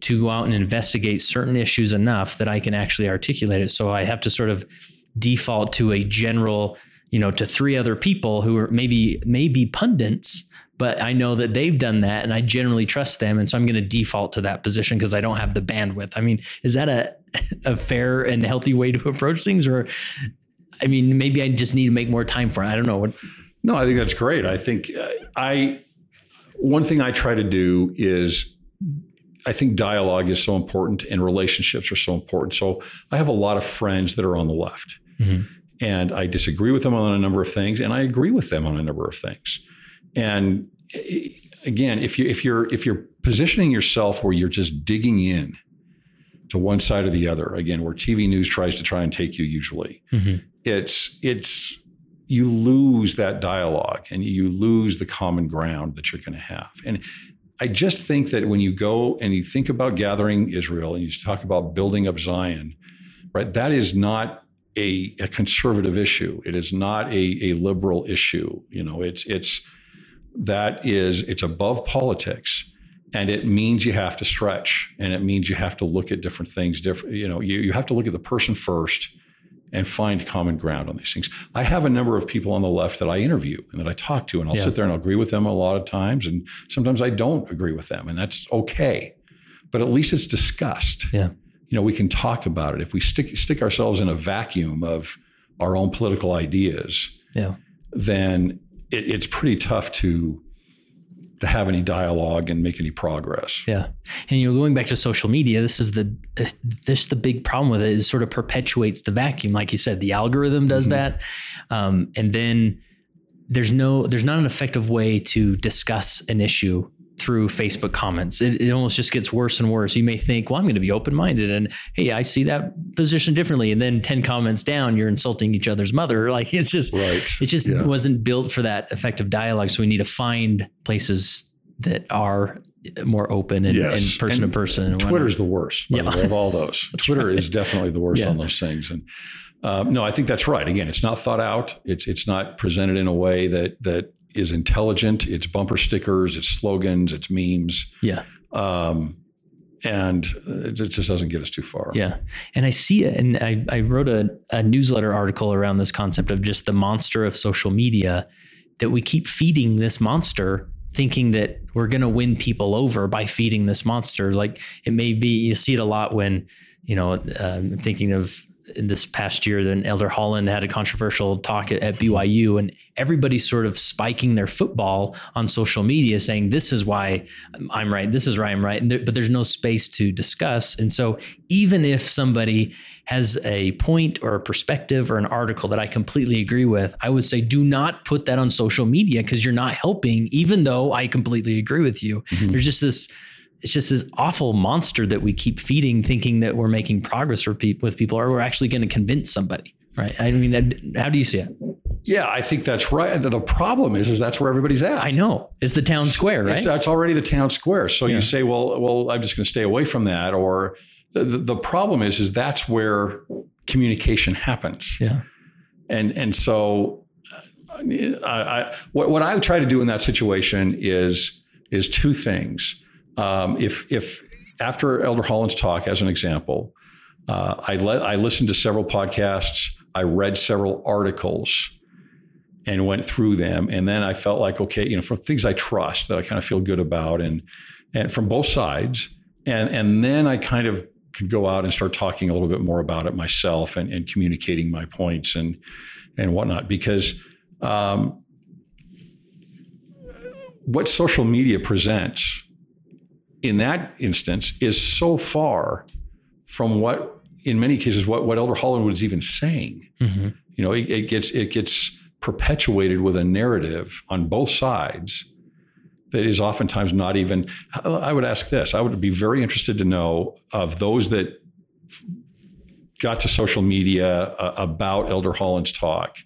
[SPEAKER 1] to go out and investigate certain issues enough that I can actually articulate it. So I have to sort of default to a general, you know, to three other people who are maybe maybe pundits, but I know that they've done that and I generally trust them. And so I'm going to default to that position because I don't have the bandwidth. I mean, is that a, [LAUGHS] a fair and healthy way to approach things? Or, I mean, maybe I just need to make more time for it. I don't know. What,
[SPEAKER 2] no i think that's great i think uh, i one thing i try to do is i think dialogue is so important and relationships are so important so i have a lot of friends that are on the left
[SPEAKER 1] Mhm.
[SPEAKER 2] and i disagree with them on a number of things and i agree with them on a number of things and eh, again if you if you're if you're positioning yourself where you're just digging in to one side or the other again where tv news tries to try and take you usually it's it's you lose that dialogue and you lose the common ground that you're going to have. And i just think that when you go and you think about gathering israel and you talk about building up zion right that is not a, a conservative issue. It is not a, a liberal issue. You know it's it's that is it's above politics and it means you have to stretch and it means you have to look at different things different you know you, you have to look at the person first and find common ground on these things. I have a number of people on the left that I interview and that I talk to, and I'll
[SPEAKER 1] Yeah.
[SPEAKER 2] sit there and I'll agree with them a lot of times, and sometimes I don't agree with them, and that's okay. But at least it's discussed.
[SPEAKER 1] Yeah.
[SPEAKER 2] You know, we can talk about it. If we stick stick ourselves in a vacuum of our own political ideas,
[SPEAKER 1] yeah.
[SPEAKER 2] then it, it's pretty tough to to have any dialogue and make any progress.
[SPEAKER 1] Yeah, and you know, going back to social media, this is the this the big problem with it is sort of perpetuates the vacuum. Like you said, the algorithm does
[SPEAKER 2] Mhm.
[SPEAKER 1] that, um, and then there's no there's not an effective way to discuss an issue through Facebook comments. It, it almost just gets worse and worse. You may think, well, I'm going to be open minded, and hey, I see that position differently, and then ten comments down, you're insulting each other's mother. [LAUGHS] Like it's just
[SPEAKER 2] Right.
[SPEAKER 1] it just
[SPEAKER 2] Yeah.
[SPEAKER 1] wasn't built for that effective dialogue. So we need to find places that are more open and,
[SPEAKER 2] Yes.
[SPEAKER 1] and person
[SPEAKER 2] And
[SPEAKER 1] to person. and
[SPEAKER 2] Twitter's the worst
[SPEAKER 1] Yeah.
[SPEAKER 2] the way, of all those. [LAUGHS] Twitter
[SPEAKER 1] right.
[SPEAKER 2] is definitely the worst
[SPEAKER 1] Yeah.
[SPEAKER 2] on those things. And um, no, I think that's right. Again, it's not thought out. It's it's not presented in a way that that is intelligent. It's bumper stickers. It's slogans. It's memes.
[SPEAKER 1] yeah,
[SPEAKER 2] Um, and it just doesn't get us too far.
[SPEAKER 1] yeah. And I see it, and I, I wrote a, a newsletter article around this concept of just the monster of social media that we keep feeding this monster thinking that we're going to win people over by feeding this monster. Like it may be, you see it a lot when, you know, um, thinking of in this past year, then Elder Holland had a controversial talk at, at, BYU, and everybody's sort of spiking their football on social media, saying this is why I'm right, this is why I'm right, there, but there's no space to discuss. And so, even if somebody has a point or a perspective or an article that I completely agree with, I would say do not put that on social media because you're not helping, even though I completely agree with you. Mm-hmm. There's just this it's just this awful monster that we keep feeding, thinking that we're making progress for pe- with people, or we're actually going to convince somebody. Right? I mean, how do you see it?
[SPEAKER 2] Yeah, I think that's right. The problem is, is that's where everybody's at.
[SPEAKER 1] I know it's the town square, right?
[SPEAKER 2] It's, that's already the town square. So yeah. you say, well, well, I'm just going to stay away from that. Or the, the, the problem is, is that's where communication happens.
[SPEAKER 1] Yeah.
[SPEAKER 2] And and so, I, I what what I try to do in that situation is is two things. Um, if if after Elder Holland's talk, as an example, uh, I let I listened to several podcasts, I read several articles, and went through them, and then I felt like okay, you know, from things I trust that I kind of feel good about, and and from both sides, and and then I kind of could go out and start talking a little bit more about it myself and, and communicating my points and and whatnot. Because um, what social media presents in that instance is so far from what in many cases what, what elder holland was even saying mm-hmm. you know it, it, gets it gets perpetuated with a narrative on both sides that is oftentimes not even i would ask this i would be very interested to know of those that got to social media uh, about elder holland's talk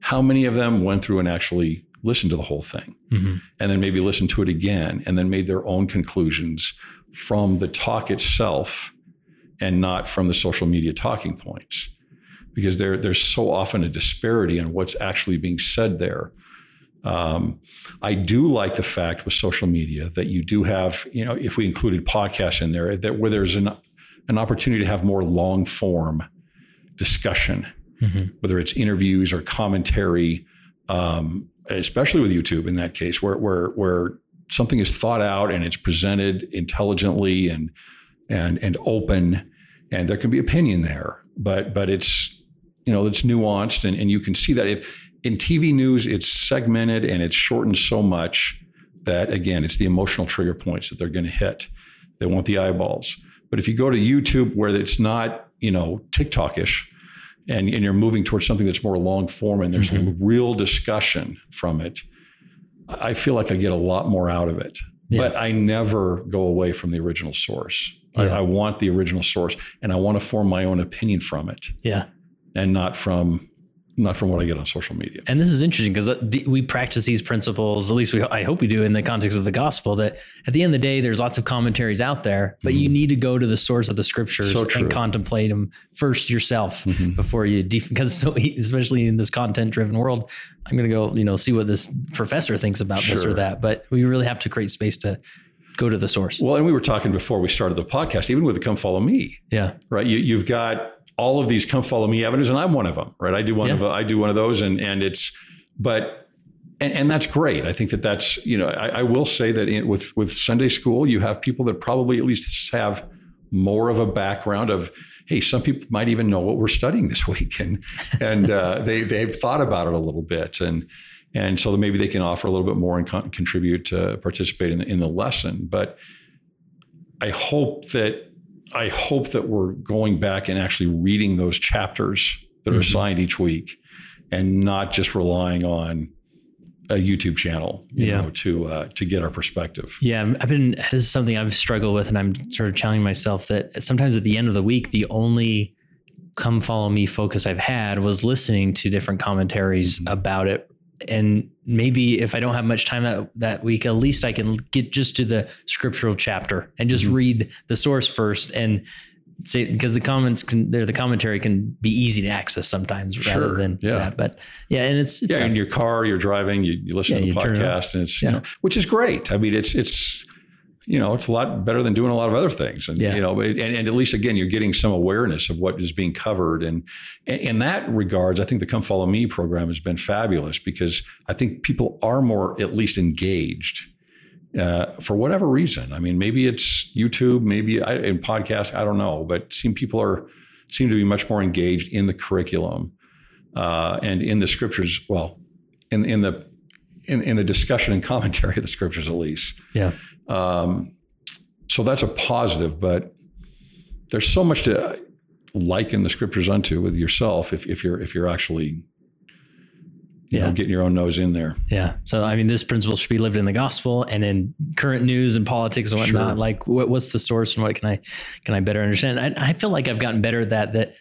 [SPEAKER 2] how many of them went through and actually listened to the whole thing mm-hmm. and then maybe listened to it again and then made their own conclusions from the talk itself and not from the social media talking points because there, there's so often a disparity in what's actually being said there um, I do like the fact with social media that you do have, you know, if we included podcasts in there, that where there's an an opportunity to have more long form discussion, mm-hmm. whether it's interviews or commentary, um, especially with YouTube in that case, where where where something is thought out and it's presented intelligently and and and open, and there can be opinion there, but but it's you know it's nuanced and, and you can see that if in TV news it's segmented and it's shortened so much that again it's the emotional trigger points that they're going to hit. They want the eyeballs. But if you go to YouTube where it's not you know TikTokish, and, and you're moving towards something that's more long form and there's mm-hmm. real discussion from it, I feel like I get a lot more out of it. Yeah. But I never go away from the original source. Yeah. I, I, want the original source and I want to form my own opinion from it.
[SPEAKER 1] Yeah.
[SPEAKER 2] And not from not from what I get on social media.
[SPEAKER 1] And this is interesting because we practice these principles, at least we, I hope we do in the context of the gospel, that at the end of the day, there's lots of commentaries out there, but mm-hmm. you need to go to the source of the scriptures so and contemplate them first yourself mm-hmm. before you, def- because so, especially in this content driven world, I'm going to go, you know, see what this professor thinks about sure. this or that. But we really have to create space to go to the source.
[SPEAKER 2] Well, and we were talking before we started the podcast, even with the Come Follow Me.
[SPEAKER 1] Yeah.
[SPEAKER 2] Right. You, you've got all of these come follow me avenues and i'm one of them right i do one yeah. of i do one of those and and it's but and, and that's great i think that that's you know i, I will say that in, with with sunday school you have people that probably at least have more of a background of hey some people might even know what we're studying this [LAUGHS] week and and uh, they they've thought about it a little bit and and so maybe they can offer a little bit more and con- contribute to participate in the, in the lesson but i hope that I hope that we're going back and actually reading those chapters that mm-hmm. are assigned each week and not just relying on a YouTube channel, you yeah. know, to uh, to get our perspective.
[SPEAKER 1] Yeah, I've been this is something I've struggled with, and I'm sort of challenging myself that sometimes at the end of the week, the only come follow me focus I've had was listening to different commentaries mm-hmm. about it and maybe if I don't have much time that that week, at least I can get just to the scriptural chapter and just mm-hmm. read the source first and say because the comments can there the commentary can be easy to access sometimes sure. rather than yeah. that. But yeah, and it's, it's
[SPEAKER 2] yeah, tough. in your car, you're driving, you, you listen yeah, to the podcast, and it's yeah. you know, which is great. I mean, it's it's you know, it's a lot better than doing a lot of other things. And, yeah. you know, and, and, at least again, you're getting some awareness of what is being covered. And, and in that regards, I think the Come Follow Me program has been fabulous because I think people are more at least engaged uh, for whatever reason. I mean, maybe it's YouTube, maybe I, in podcast, I don't know, but seem people are seem to be much more engaged in the curriculum uh, and in the scriptures. Well, in in the in, in the discussion and commentary of the scriptures, at least.
[SPEAKER 1] Yeah.
[SPEAKER 2] Um, so that's a positive, but there's so much to liken the scriptures unto with yourself if, if you're if you're actually you
[SPEAKER 1] Yeah.
[SPEAKER 2] know, getting your own nose in there.
[SPEAKER 1] Yeah. So I mean, this principle should be lived in the gospel and in current news and politics and whatnot.
[SPEAKER 2] Sure.
[SPEAKER 1] Like, what, what's the source and what can I can I better understand? I, I feel like I've gotten better at that. That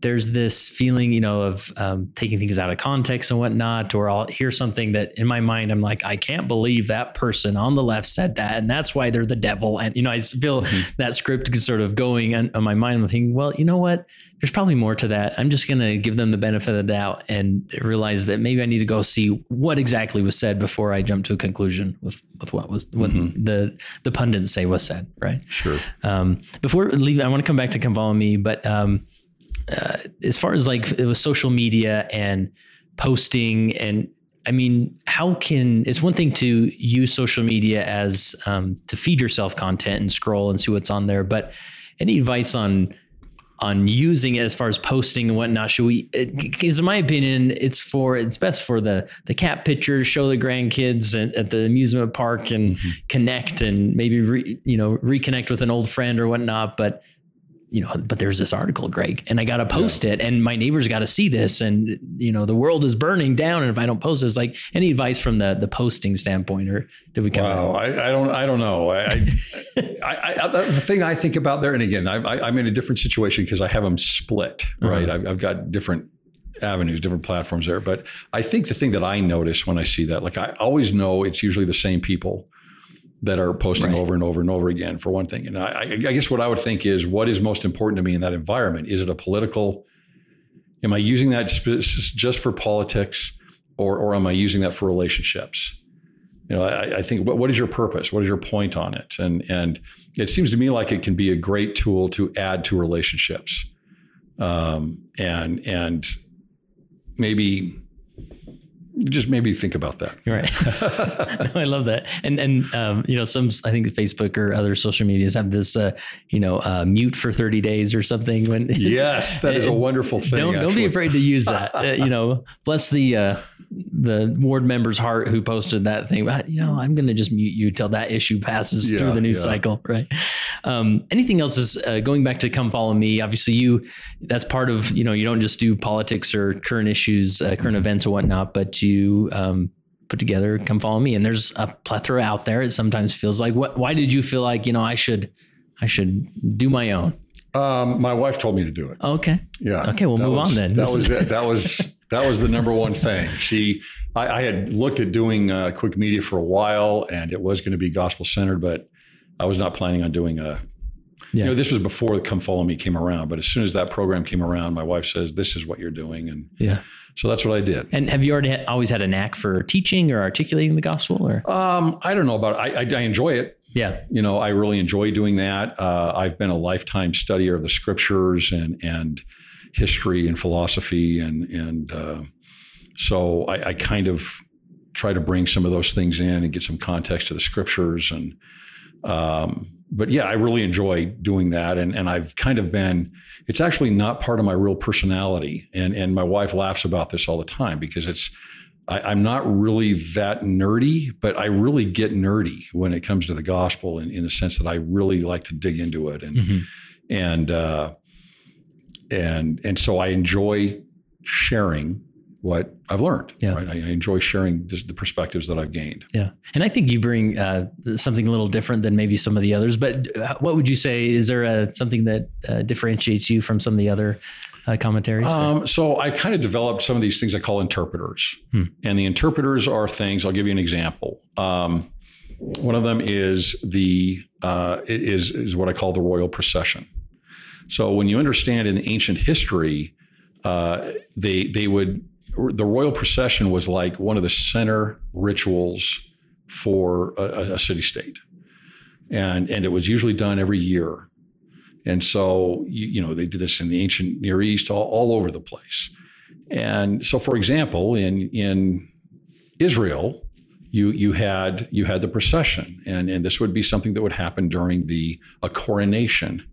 [SPEAKER 1] there's this feeling, you know, of um, taking things out of context and whatnot, or I'll hear something that in my mind I'm like, I can't believe that person on the left said that, and that's why they're the devil. And you know, I feel that script sort of going on, on my mind. I'm thinking, well, you know what? There's probably more to that. I'm just going to give them the benefit of the doubt and realize that maybe I need to go see what exactly was said before I jump to a conclusion with with what was what the the pundits say was said. Right.
[SPEAKER 2] Sure.
[SPEAKER 1] Um, before leaving, I want to come back to come follow me, but um, uh, as far as like it was social media and posting and I mean, how can it's one thing to use social media as um, to feed yourself content and scroll and see what's on there, but any advice on on using it as far as posting and whatnot? Should we? Because in my opinion, it's for it's best for the the cat pictures, show the grandkids at, at the amusement park and connect and maybe re, you know reconnect with an old friend or whatnot. But you know, but there's this article, Greg, and I got to post it, and my neighbors got to see this, and you know, the world is burning down, and if I don't post this, like any advice from the the posting standpoint, or did we kind
[SPEAKER 2] Wow, I, I don't, I don't know. [LAUGHS] I, I, I, the thing I think about there, and again, I, I, I'm in a different situation because I have them split, uh-huh. right? I've, I've got different avenues, different platforms there. But I think the thing that I notice when I see that, like I always know it's usually the same people that are posting
[SPEAKER 1] Right.
[SPEAKER 2] over and over and over again for one thing. And I, I guess what I would think is what is most important to me in that environment? Is it a political? Am I using that just for politics, or or am I using that for relationships? You know, I, I think what, what is your purpose? What is your point on it? And and it seems to me like it can be a great tool to add to relationships, um, and and maybe just maybe think about that.
[SPEAKER 1] Right. [LAUGHS] no, I love that. And and um, you know, some I think Facebook or other social medias have this uh, you know, uh, mute for 30 days or something when [LAUGHS]
[SPEAKER 2] Yes, that is a wonderful thing.
[SPEAKER 1] don't don't be afraid to use that. Uh, you know, bless the uh, the ward member's heart who posted that thing. But you know, I'm going to just mute you till that issue passes
[SPEAKER 2] Yeah,
[SPEAKER 1] through the news
[SPEAKER 2] yeah.
[SPEAKER 1] cycle, right? Um, anything else is uh, going back to come follow me. Obviously, you that's part of you know you don't just do politics or current issues, uh, current events or whatnot, but you um, put together come follow me. And there's a plethora out there. It sometimes feels like what? Why did you feel like you know I should I should do my own?
[SPEAKER 2] Um, my wife told me to do it.
[SPEAKER 1] Okay,
[SPEAKER 2] Yeah.
[SPEAKER 1] Okay, we'll
[SPEAKER 2] That
[SPEAKER 1] move
[SPEAKER 2] was-
[SPEAKER 1] on then.
[SPEAKER 2] That was it. That was that was the number one thing. She, I, I had looked at doing uh, Cwic Media for a while, and it was going to be gospel centered, but I was not planning on doing a.
[SPEAKER 1] Yeah.
[SPEAKER 2] You know, this was before the Come Follow Me came around, but as soon as that program came around, my wife says, "This is what you're doing," and
[SPEAKER 1] yeah.
[SPEAKER 2] So that's what I did.
[SPEAKER 1] And have you already had, always had a knack for teaching or articulating the gospel? Or
[SPEAKER 2] Um, I don't know about it. I, I, I enjoy it.
[SPEAKER 1] yeah,
[SPEAKER 2] you know, I really enjoy doing that. Uh, I've been a lifetime studier of the scriptures and and history and philosophy, and and uh, so I, I kind of try to bring some of those things in and get some context to the scriptures. And um, but yeah, I really enjoy doing that, and and I've kind of been. It's actually not part of my real personality, and and my wife laughs about this all the time because it's. I, I'm not really that nerdy, but I really get nerdy when it comes to the gospel, in, in the sense that I really like to dig into it, and
[SPEAKER 1] Mhm.
[SPEAKER 2] and uh, and and so I enjoy sharing what I've learned.
[SPEAKER 1] Yeah.
[SPEAKER 2] Right? I, I enjoy sharing the, the perspectives that I've gained.
[SPEAKER 1] yeah. And I think you bring uh, something a little different than maybe some of the others. But uh, what would you say? Is there a, something that uh, differentiates you from some of the other uh, commentaries?
[SPEAKER 2] Um, so I kind of developed some of these things I call interpreters,
[SPEAKER 1] Hmm.
[SPEAKER 2] and the interpreters are things. I'll give you an example. Um, one of them is the uh, is is what I call the royal procession. So when you understand in the ancient history, uh, they they would the royal procession was like one of the center rituals for a, a city state, and and it was usually done every year. And so, you, you know, they did this in the ancient Near East, all, all over the place. And so, for example, in in Israel, you you had you had the procession, and and this would be something that would happen during the a coronation,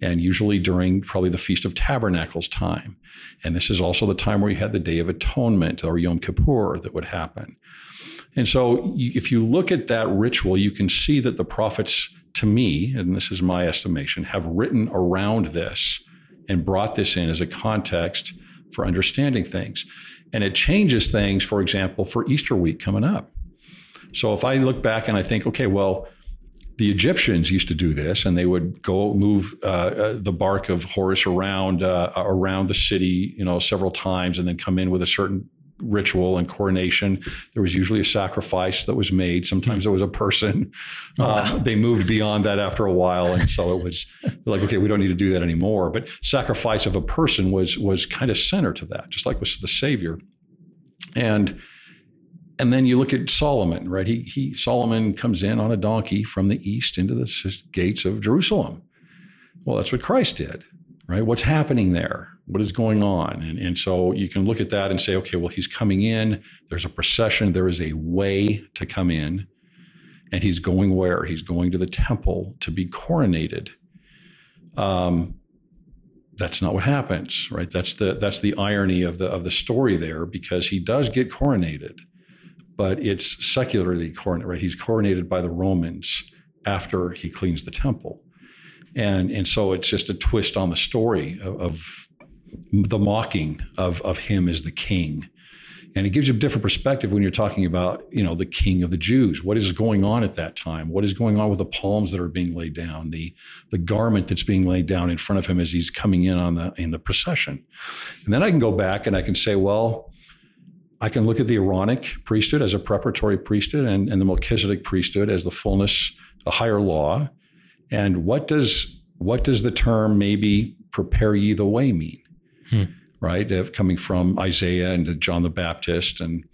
[SPEAKER 2] and usually during probably the Feast of Tabernacles time, and this is also the time where you had the Day of Atonement or Yom Kippur that would happen, and so if you look at that ritual, you can see that the prophets, to me, and this is my estimation, have written around this and brought this in as a context for understanding things. And it changes things, for example, for Easter week coming up. So if I look back and I think, okay, well, the Egyptians used to do this, and they would go move uh, uh, the bark of Horus around uh, around the city, you know, several times, and then come in with a certain ritual and coronation. There was usually a sacrifice that was made. Sometimes it was a person. Oh, wow. uh, they moved beyond that after a while, and so it was [LAUGHS] like, okay, we don't need to do that anymore. But sacrifice of a person was was kind of center to that, just like with the Savior, and and then you look at Solomon, right? He, he Solomon comes in on a donkey from the east into the gates of Jerusalem. Well, that's what Christ did, right? What's happening there? What is going on? And, and so you can look at that and say, okay, well, he's coming in. There's a procession. There is a way to come in. And he's going where? He's going to the temple to be coronated. Um, that's not what happens, right? That's the that's the irony of the of the story there, because he does get coronated but it's secularly coronated, right? He's coronated by the Romans after he cleans the temple. And, and so it's just a twist on the story of, of the mocking of, of him as the king. And it gives you a different perspective when you're talking about, you know, the king of the Jews. What is going on at that time? What is going on with the palms that are being laid down, the the garment that's being laid down in front of him as he's coming in on the in the procession? And then I can go back and I can say, well, I can look at the Aaronic priesthood as a preparatory priesthood and, and the Melchizedek priesthood as the fullness, the higher law. And what does what does the term maybe prepare ye the way mean? Hmm. Right? Uh, coming from Isaiah and John the Baptist. And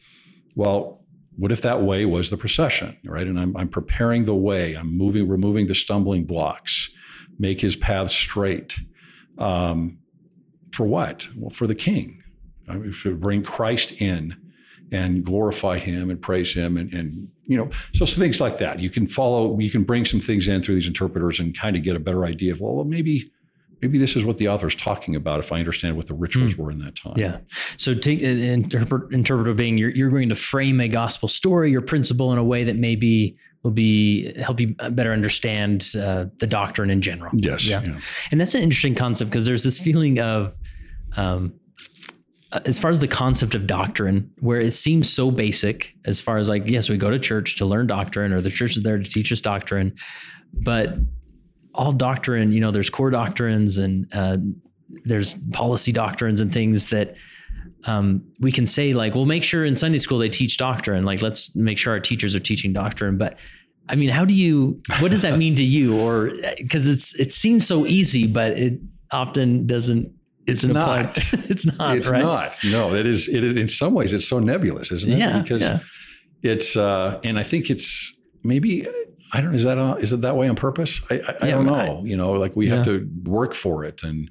[SPEAKER 2] well, what if that way was the procession, right? And I'm, I'm preparing the way, I'm moving, removing the stumbling blocks, make his path straight. Um, for what? Well, for the king, I mean, to bring Christ in and glorify him and praise him and, and you know so things like that you can follow you can bring some things in through these interpreters and kind of get a better idea of well, well maybe maybe this is what the author is talking about if I understand what the rituals mm. were in that time.
[SPEAKER 1] Yeah. So take interpret, interpreter being you're, you're going to frame a gospel story your principle in a way that maybe will be help you better understand uh, the doctrine in general.
[SPEAKER 2] Yes. Yeah. yeah.
[SPEAKER 1] And that's an interesting concept because there's this feeling of um, uh, as far as the concept of doctrine, where it seems so basic, as far as like, yes, we go to church to learn doctrine, or the church is there to teach us doctrine, but all doctrine, you know, there's core doctrines and uh, there's policy doctrines and things that um, we can say like, well, make sure in Sunday school they teach doctrine. Like, let's make sure our teachers are teaching doctrine. But I mean, how do you? What does that mean to you? Or because it's it seems so easy, but it often doesn't
[SPEAKER 2] it's not. [LAUGHS]
[SPEAKER 1] it's not.
[SPEAKER 2] It's
[SPEAKER 1] right?
[SPEAKER 2] not. No, it is. It is. In some ways, it's so nebulous, isn't it?
[SPEAKER 1] Yeah.
[SPEAKER 2] Because
[SPEAKER 1] yeah.
[SPEAKER 2] it's, uh, and I think it's maybe I don't. Is that uh, is it that way on purpose? I, I, yeah, I don't know. I, you know, like we yeah. have to work for it, and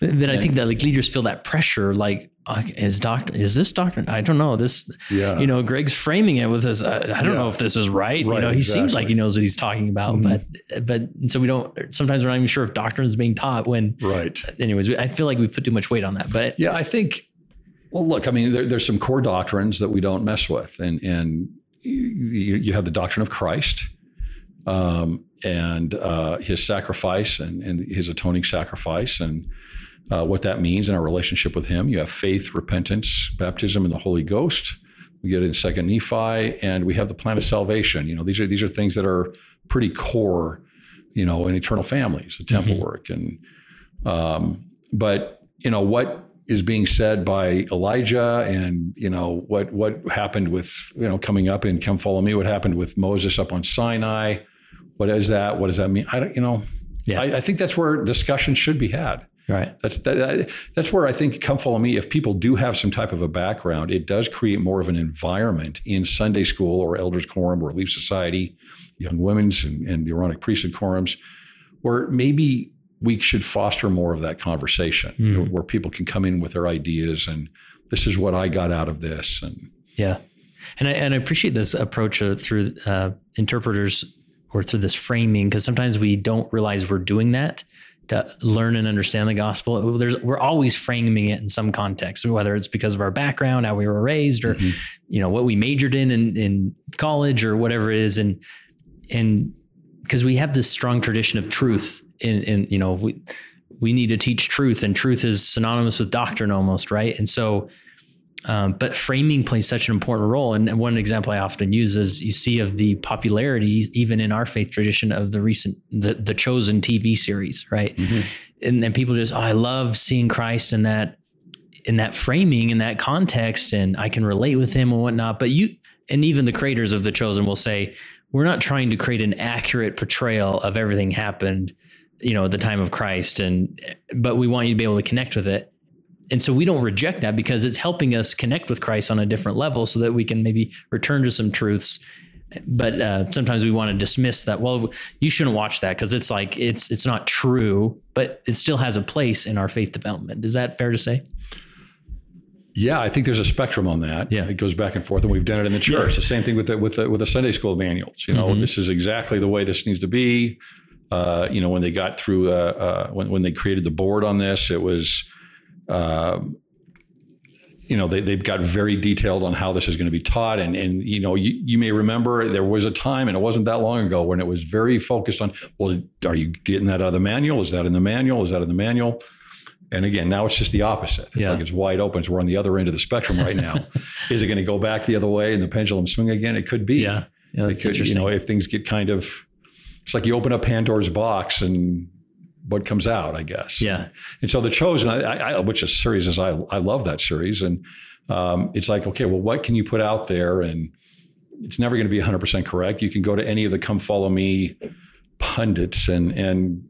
[SPEAKER 1] then I think that like leaders feel that pressure, like is doctor is this doctor? I don't know this. Yeah. You know, Greg's framing it with this. Uh, I don't yeah. know if this is right. right you know, he exactly. seems like he knows what he's talking about, mm-hmm. but but so we don't. Sometimes we're not even sure if doctrine is being taught. When
[SPEAKER 2] right.
[SPEAKER 1] Anyways, I feel like we put too much weight on that. But
[SPEAKER 2] yeah, I think. Well, look, I mean, there, there's some core doctrines that we don't mess with, and and you, you have the doctrine of Christ. Um, and uh, his sacrifice and, and his atoning sacrifice and uh, what that means in our relationship with Him. You have faith, repentance, baptism, and the Holy Ghost. We get it in Second Nephi, and we have the plan of salvation. You know, these are these are things that are pretty core, you know, in eternal families, the temple mm-hmm. work, and um, but you know what is being said by Elijah, and you know what what happened with you know coming up in Come Follow Me. What happened with Moses up on Sinai? What is that? What does that mean? I don't, you know. Yeah. I, I think that's where discussion should be had.
[SPEAKER 1] Right.
[SPEAKER 2] That's that, that's where I think come follow me. If people do have some type of a background, it does create more of an environment in Sunday school or elders quorum or Relief Society, young women's and, and the Aaronic priesthood quorums, where maybe we should foster more of that conversation, mm. you know, where people can come in with their ideas and this is what I got out of this. And
[SPEAKER 1] yeah. And I, and I appreciate this approach uh, through uh, interpreters or through this framing because sometimes we don't realize we're doing that to learn and understand the gospel. There's, we're always framing it in some context, whether it's because of our background, how we were raised, or mm-hmm. you know what we majored in, in in college or whatever it is, and and because we have this strong tradition of truth in in you know we we need to teach truth, and truth is synonymous with doctrine almost, right? And so um, but framing plays such an important role. And, one example I often use is you see of the popularity, even in our faith tradition, of the recent the the chosen TV series, right? Mm-hmm. And then people just, oh, I love seeing Christ in that in that framing, in that context, and I can relate with him and whatnot. But you and even the creators of the chosen will say, we're not trying to create an accurate portrayal of everything happened, you know, at the time of Christ, and but we want you to be able to connect with it and so we don't reject that because it's helping us connect with Christ on a different level so that we can maybe return to some truths but uh, sometimes we want to dismiss that well you shouldn't watch that because it's like it's it's not true but it still has a place in our faith development is that fair to say
[SPEAKER 2] yeah, I think there's a spectrum on that.
[SPEAKER 1] Yeah,
[SPEAKER 2] it goes back and forth, and we've done it in the church. Yeah. The same thing with the, with the, with the Sunday school manuals. You know, mm-hmm. this is exactly the way this needs to be. Uh, you know, when they got through, uh, uh, when when they created the board on this, it was you know, they, they've got very detailed on how this is going to be taught. And, and you know, you, you may remember there was a time, and it wasn't that long ago, when it was very focused on, well, are you getting that out of the manual? Is that in the manual? Is that in the manual? And again, now it's just the opposite. It's yeah. like it's wide open. So we're on the other end of the spectrum right now. [LAUGHS] is it going to go back the other way and the pendulum swing again? It could be.
[SPEAKER 1] Yeah.
[SPEAKER 2] yeah it could, you know, if things get kind of, it's like you open up Pandora's box and what comes out, I guess.
[SPEAKER 1] Yeah.
[SPEAKER 2] And so the chosen, I, I, which is series is I I love that series, and um, it's like okay, well, what can you put out there, and it's never going to be 100 percent correct. You can go to any of the come follow me pundits and and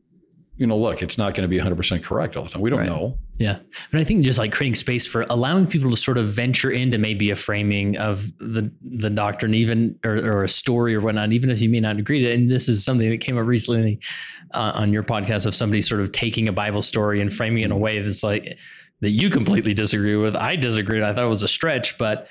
[SPEAKER 2] you know, look, it's not going to be 100% correct all the time. We don't right. know.
[SPEAKER 1] Yeah. But I think just like creating space for allowing people to sort of venture into maybe a framing of the the doctrine, even or, or a story or whatnot, even if you may not agree to it. And this is something that came up recently uh, on your podcast of somebody sort of taking a Bible story and framing it in a way that's like that you completely disagree with. I disagreed. I thought it was a stretch, but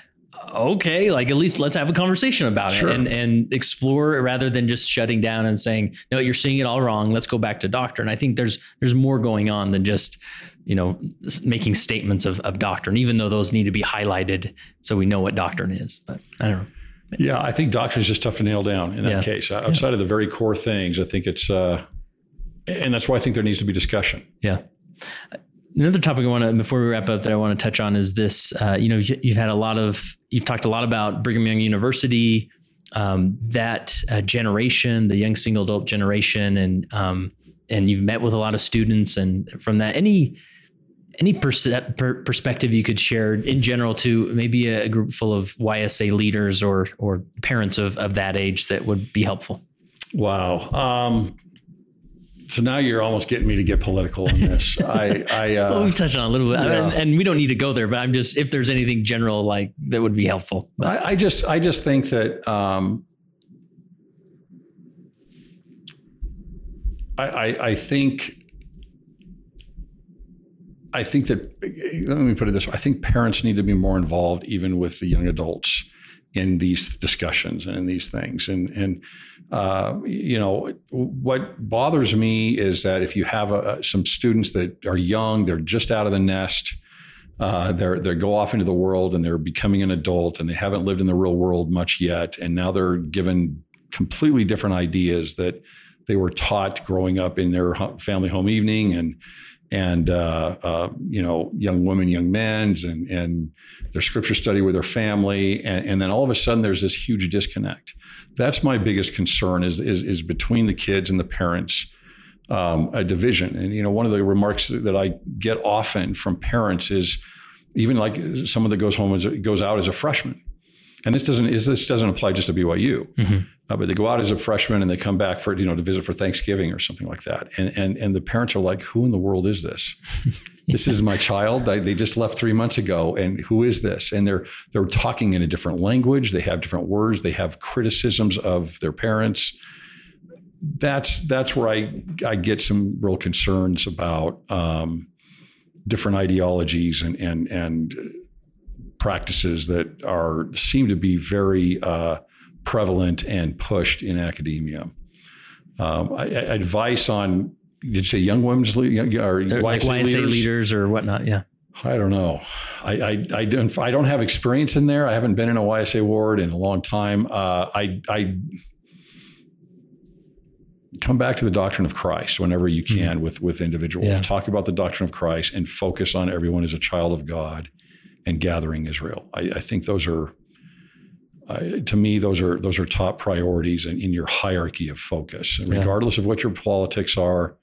[SPEAKER 1] okay, like at least let's have a conversation about sure. it and, and explore it rather than just shutting down and saying, no, you're seeing it all wrong. Let's go back to doctrine. I think there's there's more going on than just, you know, making statements of, of doctrine, even though those need to be highlighted so we know what doctrine is. But I don't know.
[SPEAKER 2] Yeah, I think doctrine is just tough to nail down in that yeah. case. Outside yeah. of the very core things, I think it's, uh, and that's why I think there needs to be discussion.
[SPEAKER 1] Yeah another topic I want to before we wrap up that I want to touch on is this. Uh, you know, you've, you've, had a lot of you've talked a lot about Brigham Young University, um, that uh, generation, the young single adult generation, and um, and you've met with a lot of students, and from that, any any perce- per- perspective you could share in general to maybe a, a, group full of YSA leaders or or parents of of that age that would be helpful.
[SPEAKER 2] Wow. Um, so now you're almost getting me to get political on this. I, I uh, [LAUGHS]
[SPEAKER 1] well, we've touched on a little bit, yeah. and, and, we don't need to go there. But I'm just if there's anything general like that would be helpful.
[SPEAKER 2] I, I, just, I just think that um, I, I, I think. I think that let me put it this way: I think parents need to be more involved, even with the young adults, in these discussions and in these things. And and uh, you know, what bothers me is that if you have a, some students that are young, they're just out of the nest, uh, they're they go off into the world and they're becoming an adult and they haven't lived in the real world much yet, and now they're given completely different ideas that they were taught growing up in their family home evening and and uh, uh, you know young women, young men, and and their scripture study with their family, and, and then all of a sudden there's this huge disconnect. That's my biggest concern is is, is between the kids and the parents um, a division. And you know one of the remarks that i get often from parents is even like someone that goes home as goes out as a freshman and this doesn't is this doesn't apply just to BYU, mm-hmm. uh, but they go out as a freshman and they come back for you know to visit for Thanksgiving or something like that, and and and the parents are like, who in the world is this? [LAUGHS] this is my child. I, they just left three months ago, and who is this? And they're they're talking in a different language. They have different words. They have criticisms of their parents. That's that's where I I get some real concerns about um, different ideologies and and and practices that are seem to be very uh, prevalent and pushed in academia. Um, I, I, advice on did you say young women's le- or
[SPEAKER 1] like
[SPEAKER 2] YSA leaders?
[SPEAKER 1] leaders or whatnot. Yeah.
[SPEAKER 2] I don't know. I, I, I don't I don't have experience in there. I haven't been in a YSA ward in a long time. Uh, I I come back to the doctrine of Christ whenever you can with with individuals.
[SPEAKER 1] Yeah.
[SPEAKER 2] Talk about the doctrine of Christ and focus on everyone as a child of God and gathering Israel. I, I think those are. I to me, those are those are top priorities in, in your hierarchy of focus. And
[SPEAKER 1] Yeah.
[SPEAKER 2] regardless of what your politics are,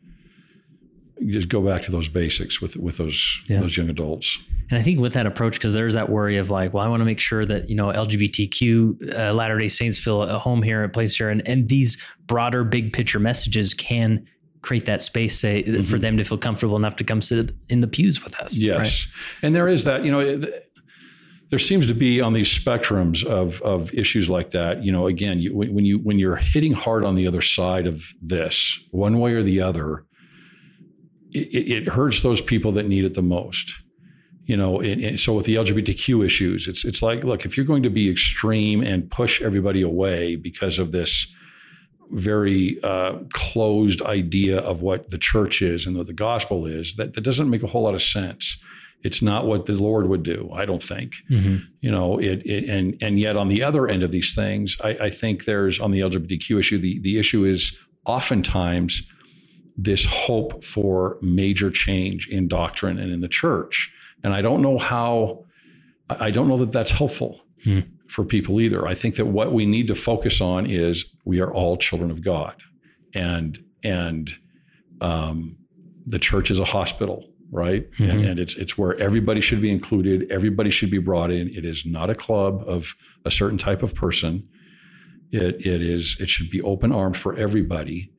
[SPEAKER 2] you just go back to those basics with with those
[SPEAKER 1] Yeah.
[SPEAKER 2] those young adults.
[SPEAKER 1] And I think with that approach, because there's that worry of like, well, I want to make sure that you know LGBTQ uh, Latter Day Saints feel a home here, a place here, and and these broader, big picture messages can create that space, say, for mm-hmm. them to feel comfortable enough to come sit in the pews with us.
[SPEAKER 2] Yes,
[SPEAKER 1] right?
[SPEAKER 2] and there is that. You know, it- there seems to be on these spectrums of of issues like that. You know, again, you, when you when you're hitting hard on the other side of this, one way or the other, it, it it hurts those people that need it the most. You know, and, and so with the LGBTQ issues, it's it's like, look, if you're going to be extreme and push everybody away because of this very uh, closed idea of what the church is and what the gospel is, that, that doesn't make a whole lot of sense. It's not what the Lord would do, I don't think.
[SPEAKER 1] Mhm.
[SPEAKER 2] You know, it, it and and yet on the other end of these things, I, I think there's on the LGBTQ issue, the, the issue is oftentimes this hope for major change in doctrine and in the church. And I don't know how, I don't know that that's helpful
[SPEAKER 1] Hmm.
[SPEAKER 2] For people either. I think that what we need to focus on is we are all children of God, and and um, the church is a hospital, right? And,
[SPEAKER 1] Mhm.
[SPEAKER 2] and it's it's where everybody should be included. Everybody should be brought in. It is not a club of a certain type of person. It it is it should be open armed for everybody.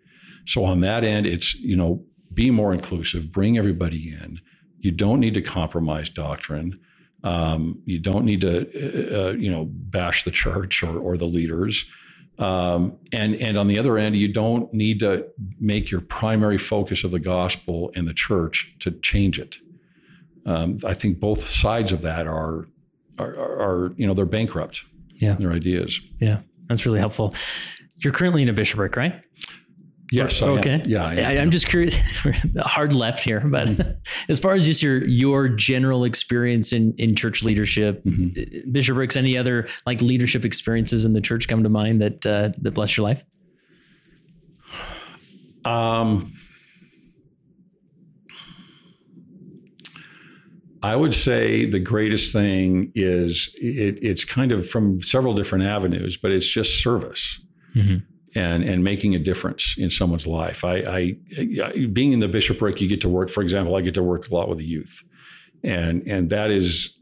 [SPEAKER 2] So on that end, it's you know be more inclusive, bring everybody in. You don't need to compromise doctrine. Um, you don't need to uh, uh, you know bash the church or or the leaders. Um, and and on the other end, you don't need to make your primary focus of the gospel and the church to change it. Um, I think both sides of that are are, are, are you know they're bankrupt.
[SPEAKER 1] Yeah.
[SPEAKER 2] in their ideas.
[SPEAKER 1] Yeah, that's really helpful. You're currently in a bishopric, right?
[SPEAKER 2] Yes. Am.
[SPEAKER 1] okay.
[SPEAKER 2] Yeah. I am.
[SPEAKER 1] I, am just curious. [LAUGHS] hard left here, but [LAUGHS] as far as just your your general experience in in church leadership,
[SPEAKER 2] Mhm.
[SPEAKER 1] bishoprics, any other like leadership experiences in the church come to mind that uh, that bless your life?
[SPEAKER 2] Um, I would say the greatest thing is it, it's kind of from several different avenues, but it's just service
[SPEAKER 1] Mhm.
[SPEAKER 2] And and making a difference in someone's life. I, I, I being in the bishopric, you get to work. For example, I get to work a lot with the youth, and and that is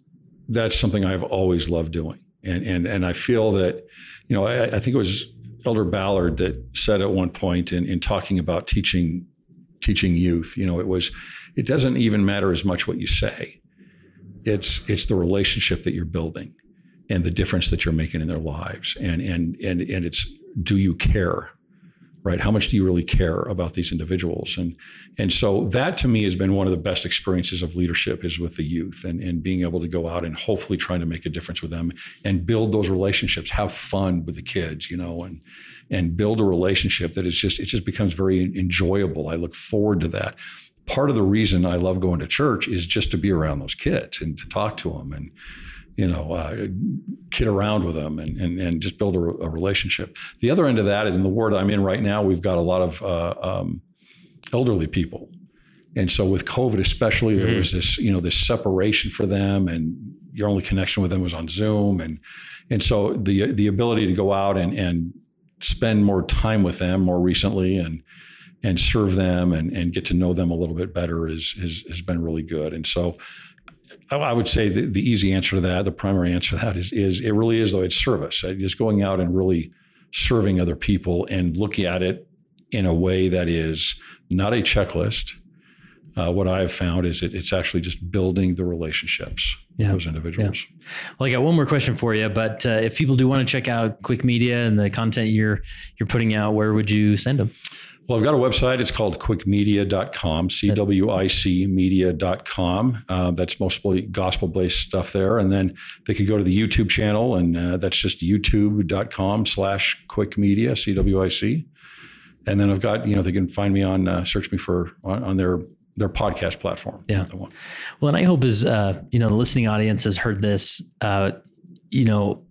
[SPEAKER 2] that's something I've always loved doing. And and and I feel that, you know, I, I think it was Elder Ballard that said at one point in, in talking about teaching teaching youth, you know, it was it doesn't even matter as much what you say. It's it's the relationship that you're building and the difference that you're making in their lives. And and and and it's do you care? Right? How much do you really care about these individuals? And and so that to me has been one of the best experiences of leadership is with the youth and, and being able to go out and hopefully trying to make a difference with them and build those relationships, have fun with the kids, you know, and and build a relationship that is just it just becomes very enjoyable. I look forward to that. Part of the reason I love going to church is just to be around those kids and to talk to them and you know uh, kid around with them and and, and just build a, a relationship. The other end of that is in the ward I'm in right now. We've got a lot of uh, um, elderly people. And so with COVID, especially, there
[SPEAKER 1] Mhm.
[SPEAKER 2] was this, you know, this separation for them, and your only connection with them was on Zoom, and and so the the ability to go out and and spend more time with them more recently, and and serve them and and get to know them a little bit better is has has been really good. And so I, would say the, the easy answer to that, the primary answer to that is is it really is though it's service, just going out and really serving other people and looking at it in a way that is not a checklist. Uh, what I have found is it, it's actually just building the relationships
[SPEAKER 1] Yeah.
[SPEAKER 2] with those individuals.
[SPEAKER 1] Well, I got one more question for you, but uh, if people do want to check out Cwic Media and the content you're you're putting out, where would you send them?
[SPEAKER 2] Well, I've got a website. It's called cwicmedia.com, C W I C media.com. Uh, that's mostly gospel based stuff there. And then they could go to the YouTube channel, and uh, that's just youtube.com slash cwicmedia, C W I C. And then I've got, you know, they can find me on, uh, search me for on, on their their podcast platform.
[SPEAKER 1] Yeah. Well, and I hope is uh, you know the listening audience has heard this. Uh, you know,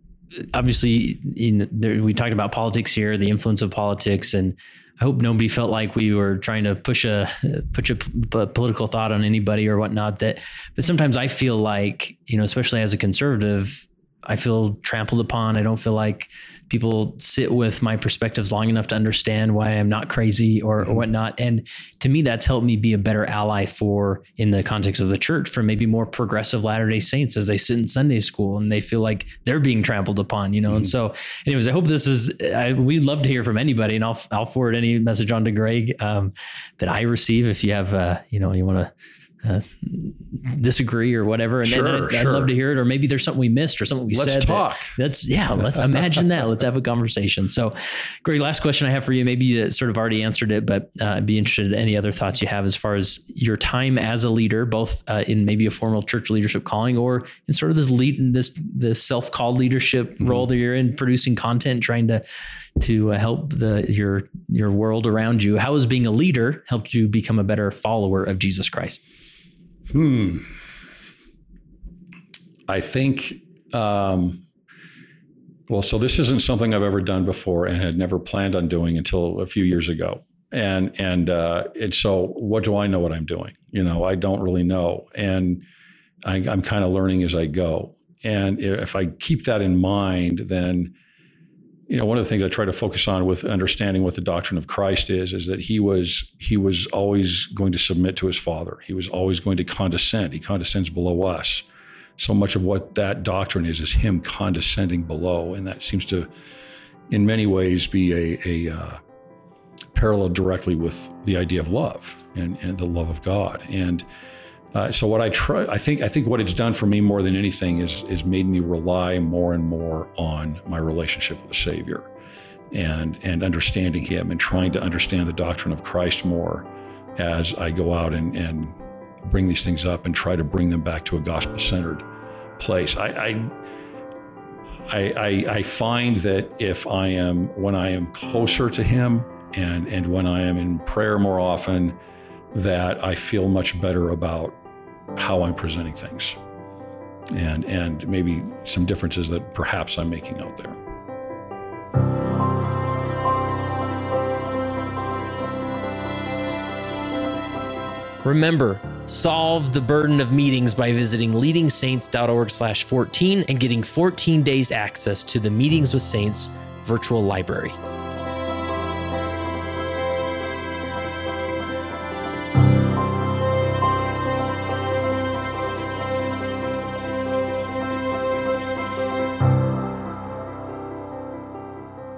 [SPEAKER 1] obviously, in there, we talked about politics here, the influence of politics, and I hope nobody felt like we were trying to push a push a, a political thought on anybody or whatnot. That, but sometimes I feel like you know, especially as a conservative, I feel trampled upon. I don't feel like people sit with my perspectives long enough to understand why I'm not crazy or, mm-hmm. or whatnot. And to me, that's helped me be a better ally for, in the context of the church, for maybe more progressive Latter day Saints as they sit in Sunday school and they feel like they're being trampled upon, you know? Mm-hmm. And so, anyways, I hope this is, I, we'd love to hear from anybody and I'll, I'll forward any message on to Greg um, that I receive if you have, uh, you know, you want to uh, disagree or whatever. And
[SPEAKER 2] sure,
[SPEAKER 1] then I'd,
[SPEAKER 2] sure.
[SPEAKER 1] I'd, love to hear it. Or maybe there's something we missed or something we
[SPEAKER 2] let's
[SPEAKER 1] said.
[SPEAKER 2] Talk.
[SPEAKER 1] That, that's yeah. Let's [LAUGHS] imagine that. Let's have a conversation. So, Greg, last question I have for you. Maybe you sort of already answered it, but uh, I'd be interested in any other thoughts you have as far as your time as a leader, both uh, in maybe a formal church leadership calling or in sort of this lead, this this self called leadership mm-hmm. role that you're in, producing content, trying to to uh, help the your your world around you. How has being a leader helped you become a better follower of Jesus Christ?
[SPEAKER 2] Hmm. I think, um, well, so this isn't something I've ever done before and had never planned on doing until a few years ago. And and uh, and so, what do I know what I'm doing? You know, I don't really know, and I, I'm kind of learning as I go. And if I keep that in mind, then you know, one of the things I try to focus on with understanding what the doctrine of Christ is, is that he was he was always going to submit to his Father. He was always going to condescend. He condescends below us. So much of what that doctrine is is him condescending below, and that seems to, in many ways, be a, a uh, parallel directly with the idea of love and, and the love of God. And uh, so what I try, I think, I think what it's done for me more than anything is is made me rely more and more on my relationship with the Savior, and and understanding Him and trying to understand the doctrine of Christ more as I go out and and bring these things up and try to bring them back to a gospel centered place. I, I I, I, find that if I am when I am closer to Him and and when I am in prayer more often, that I feel much better about how I'm presenting things and and maybe some differences that perhaps I'm making out there.
[SPEAKER 1] Remember, solve the burden of meetings by visiting leadingsaints.org slash 14 and getting 14 days access to the Meetings with Saints virtual library.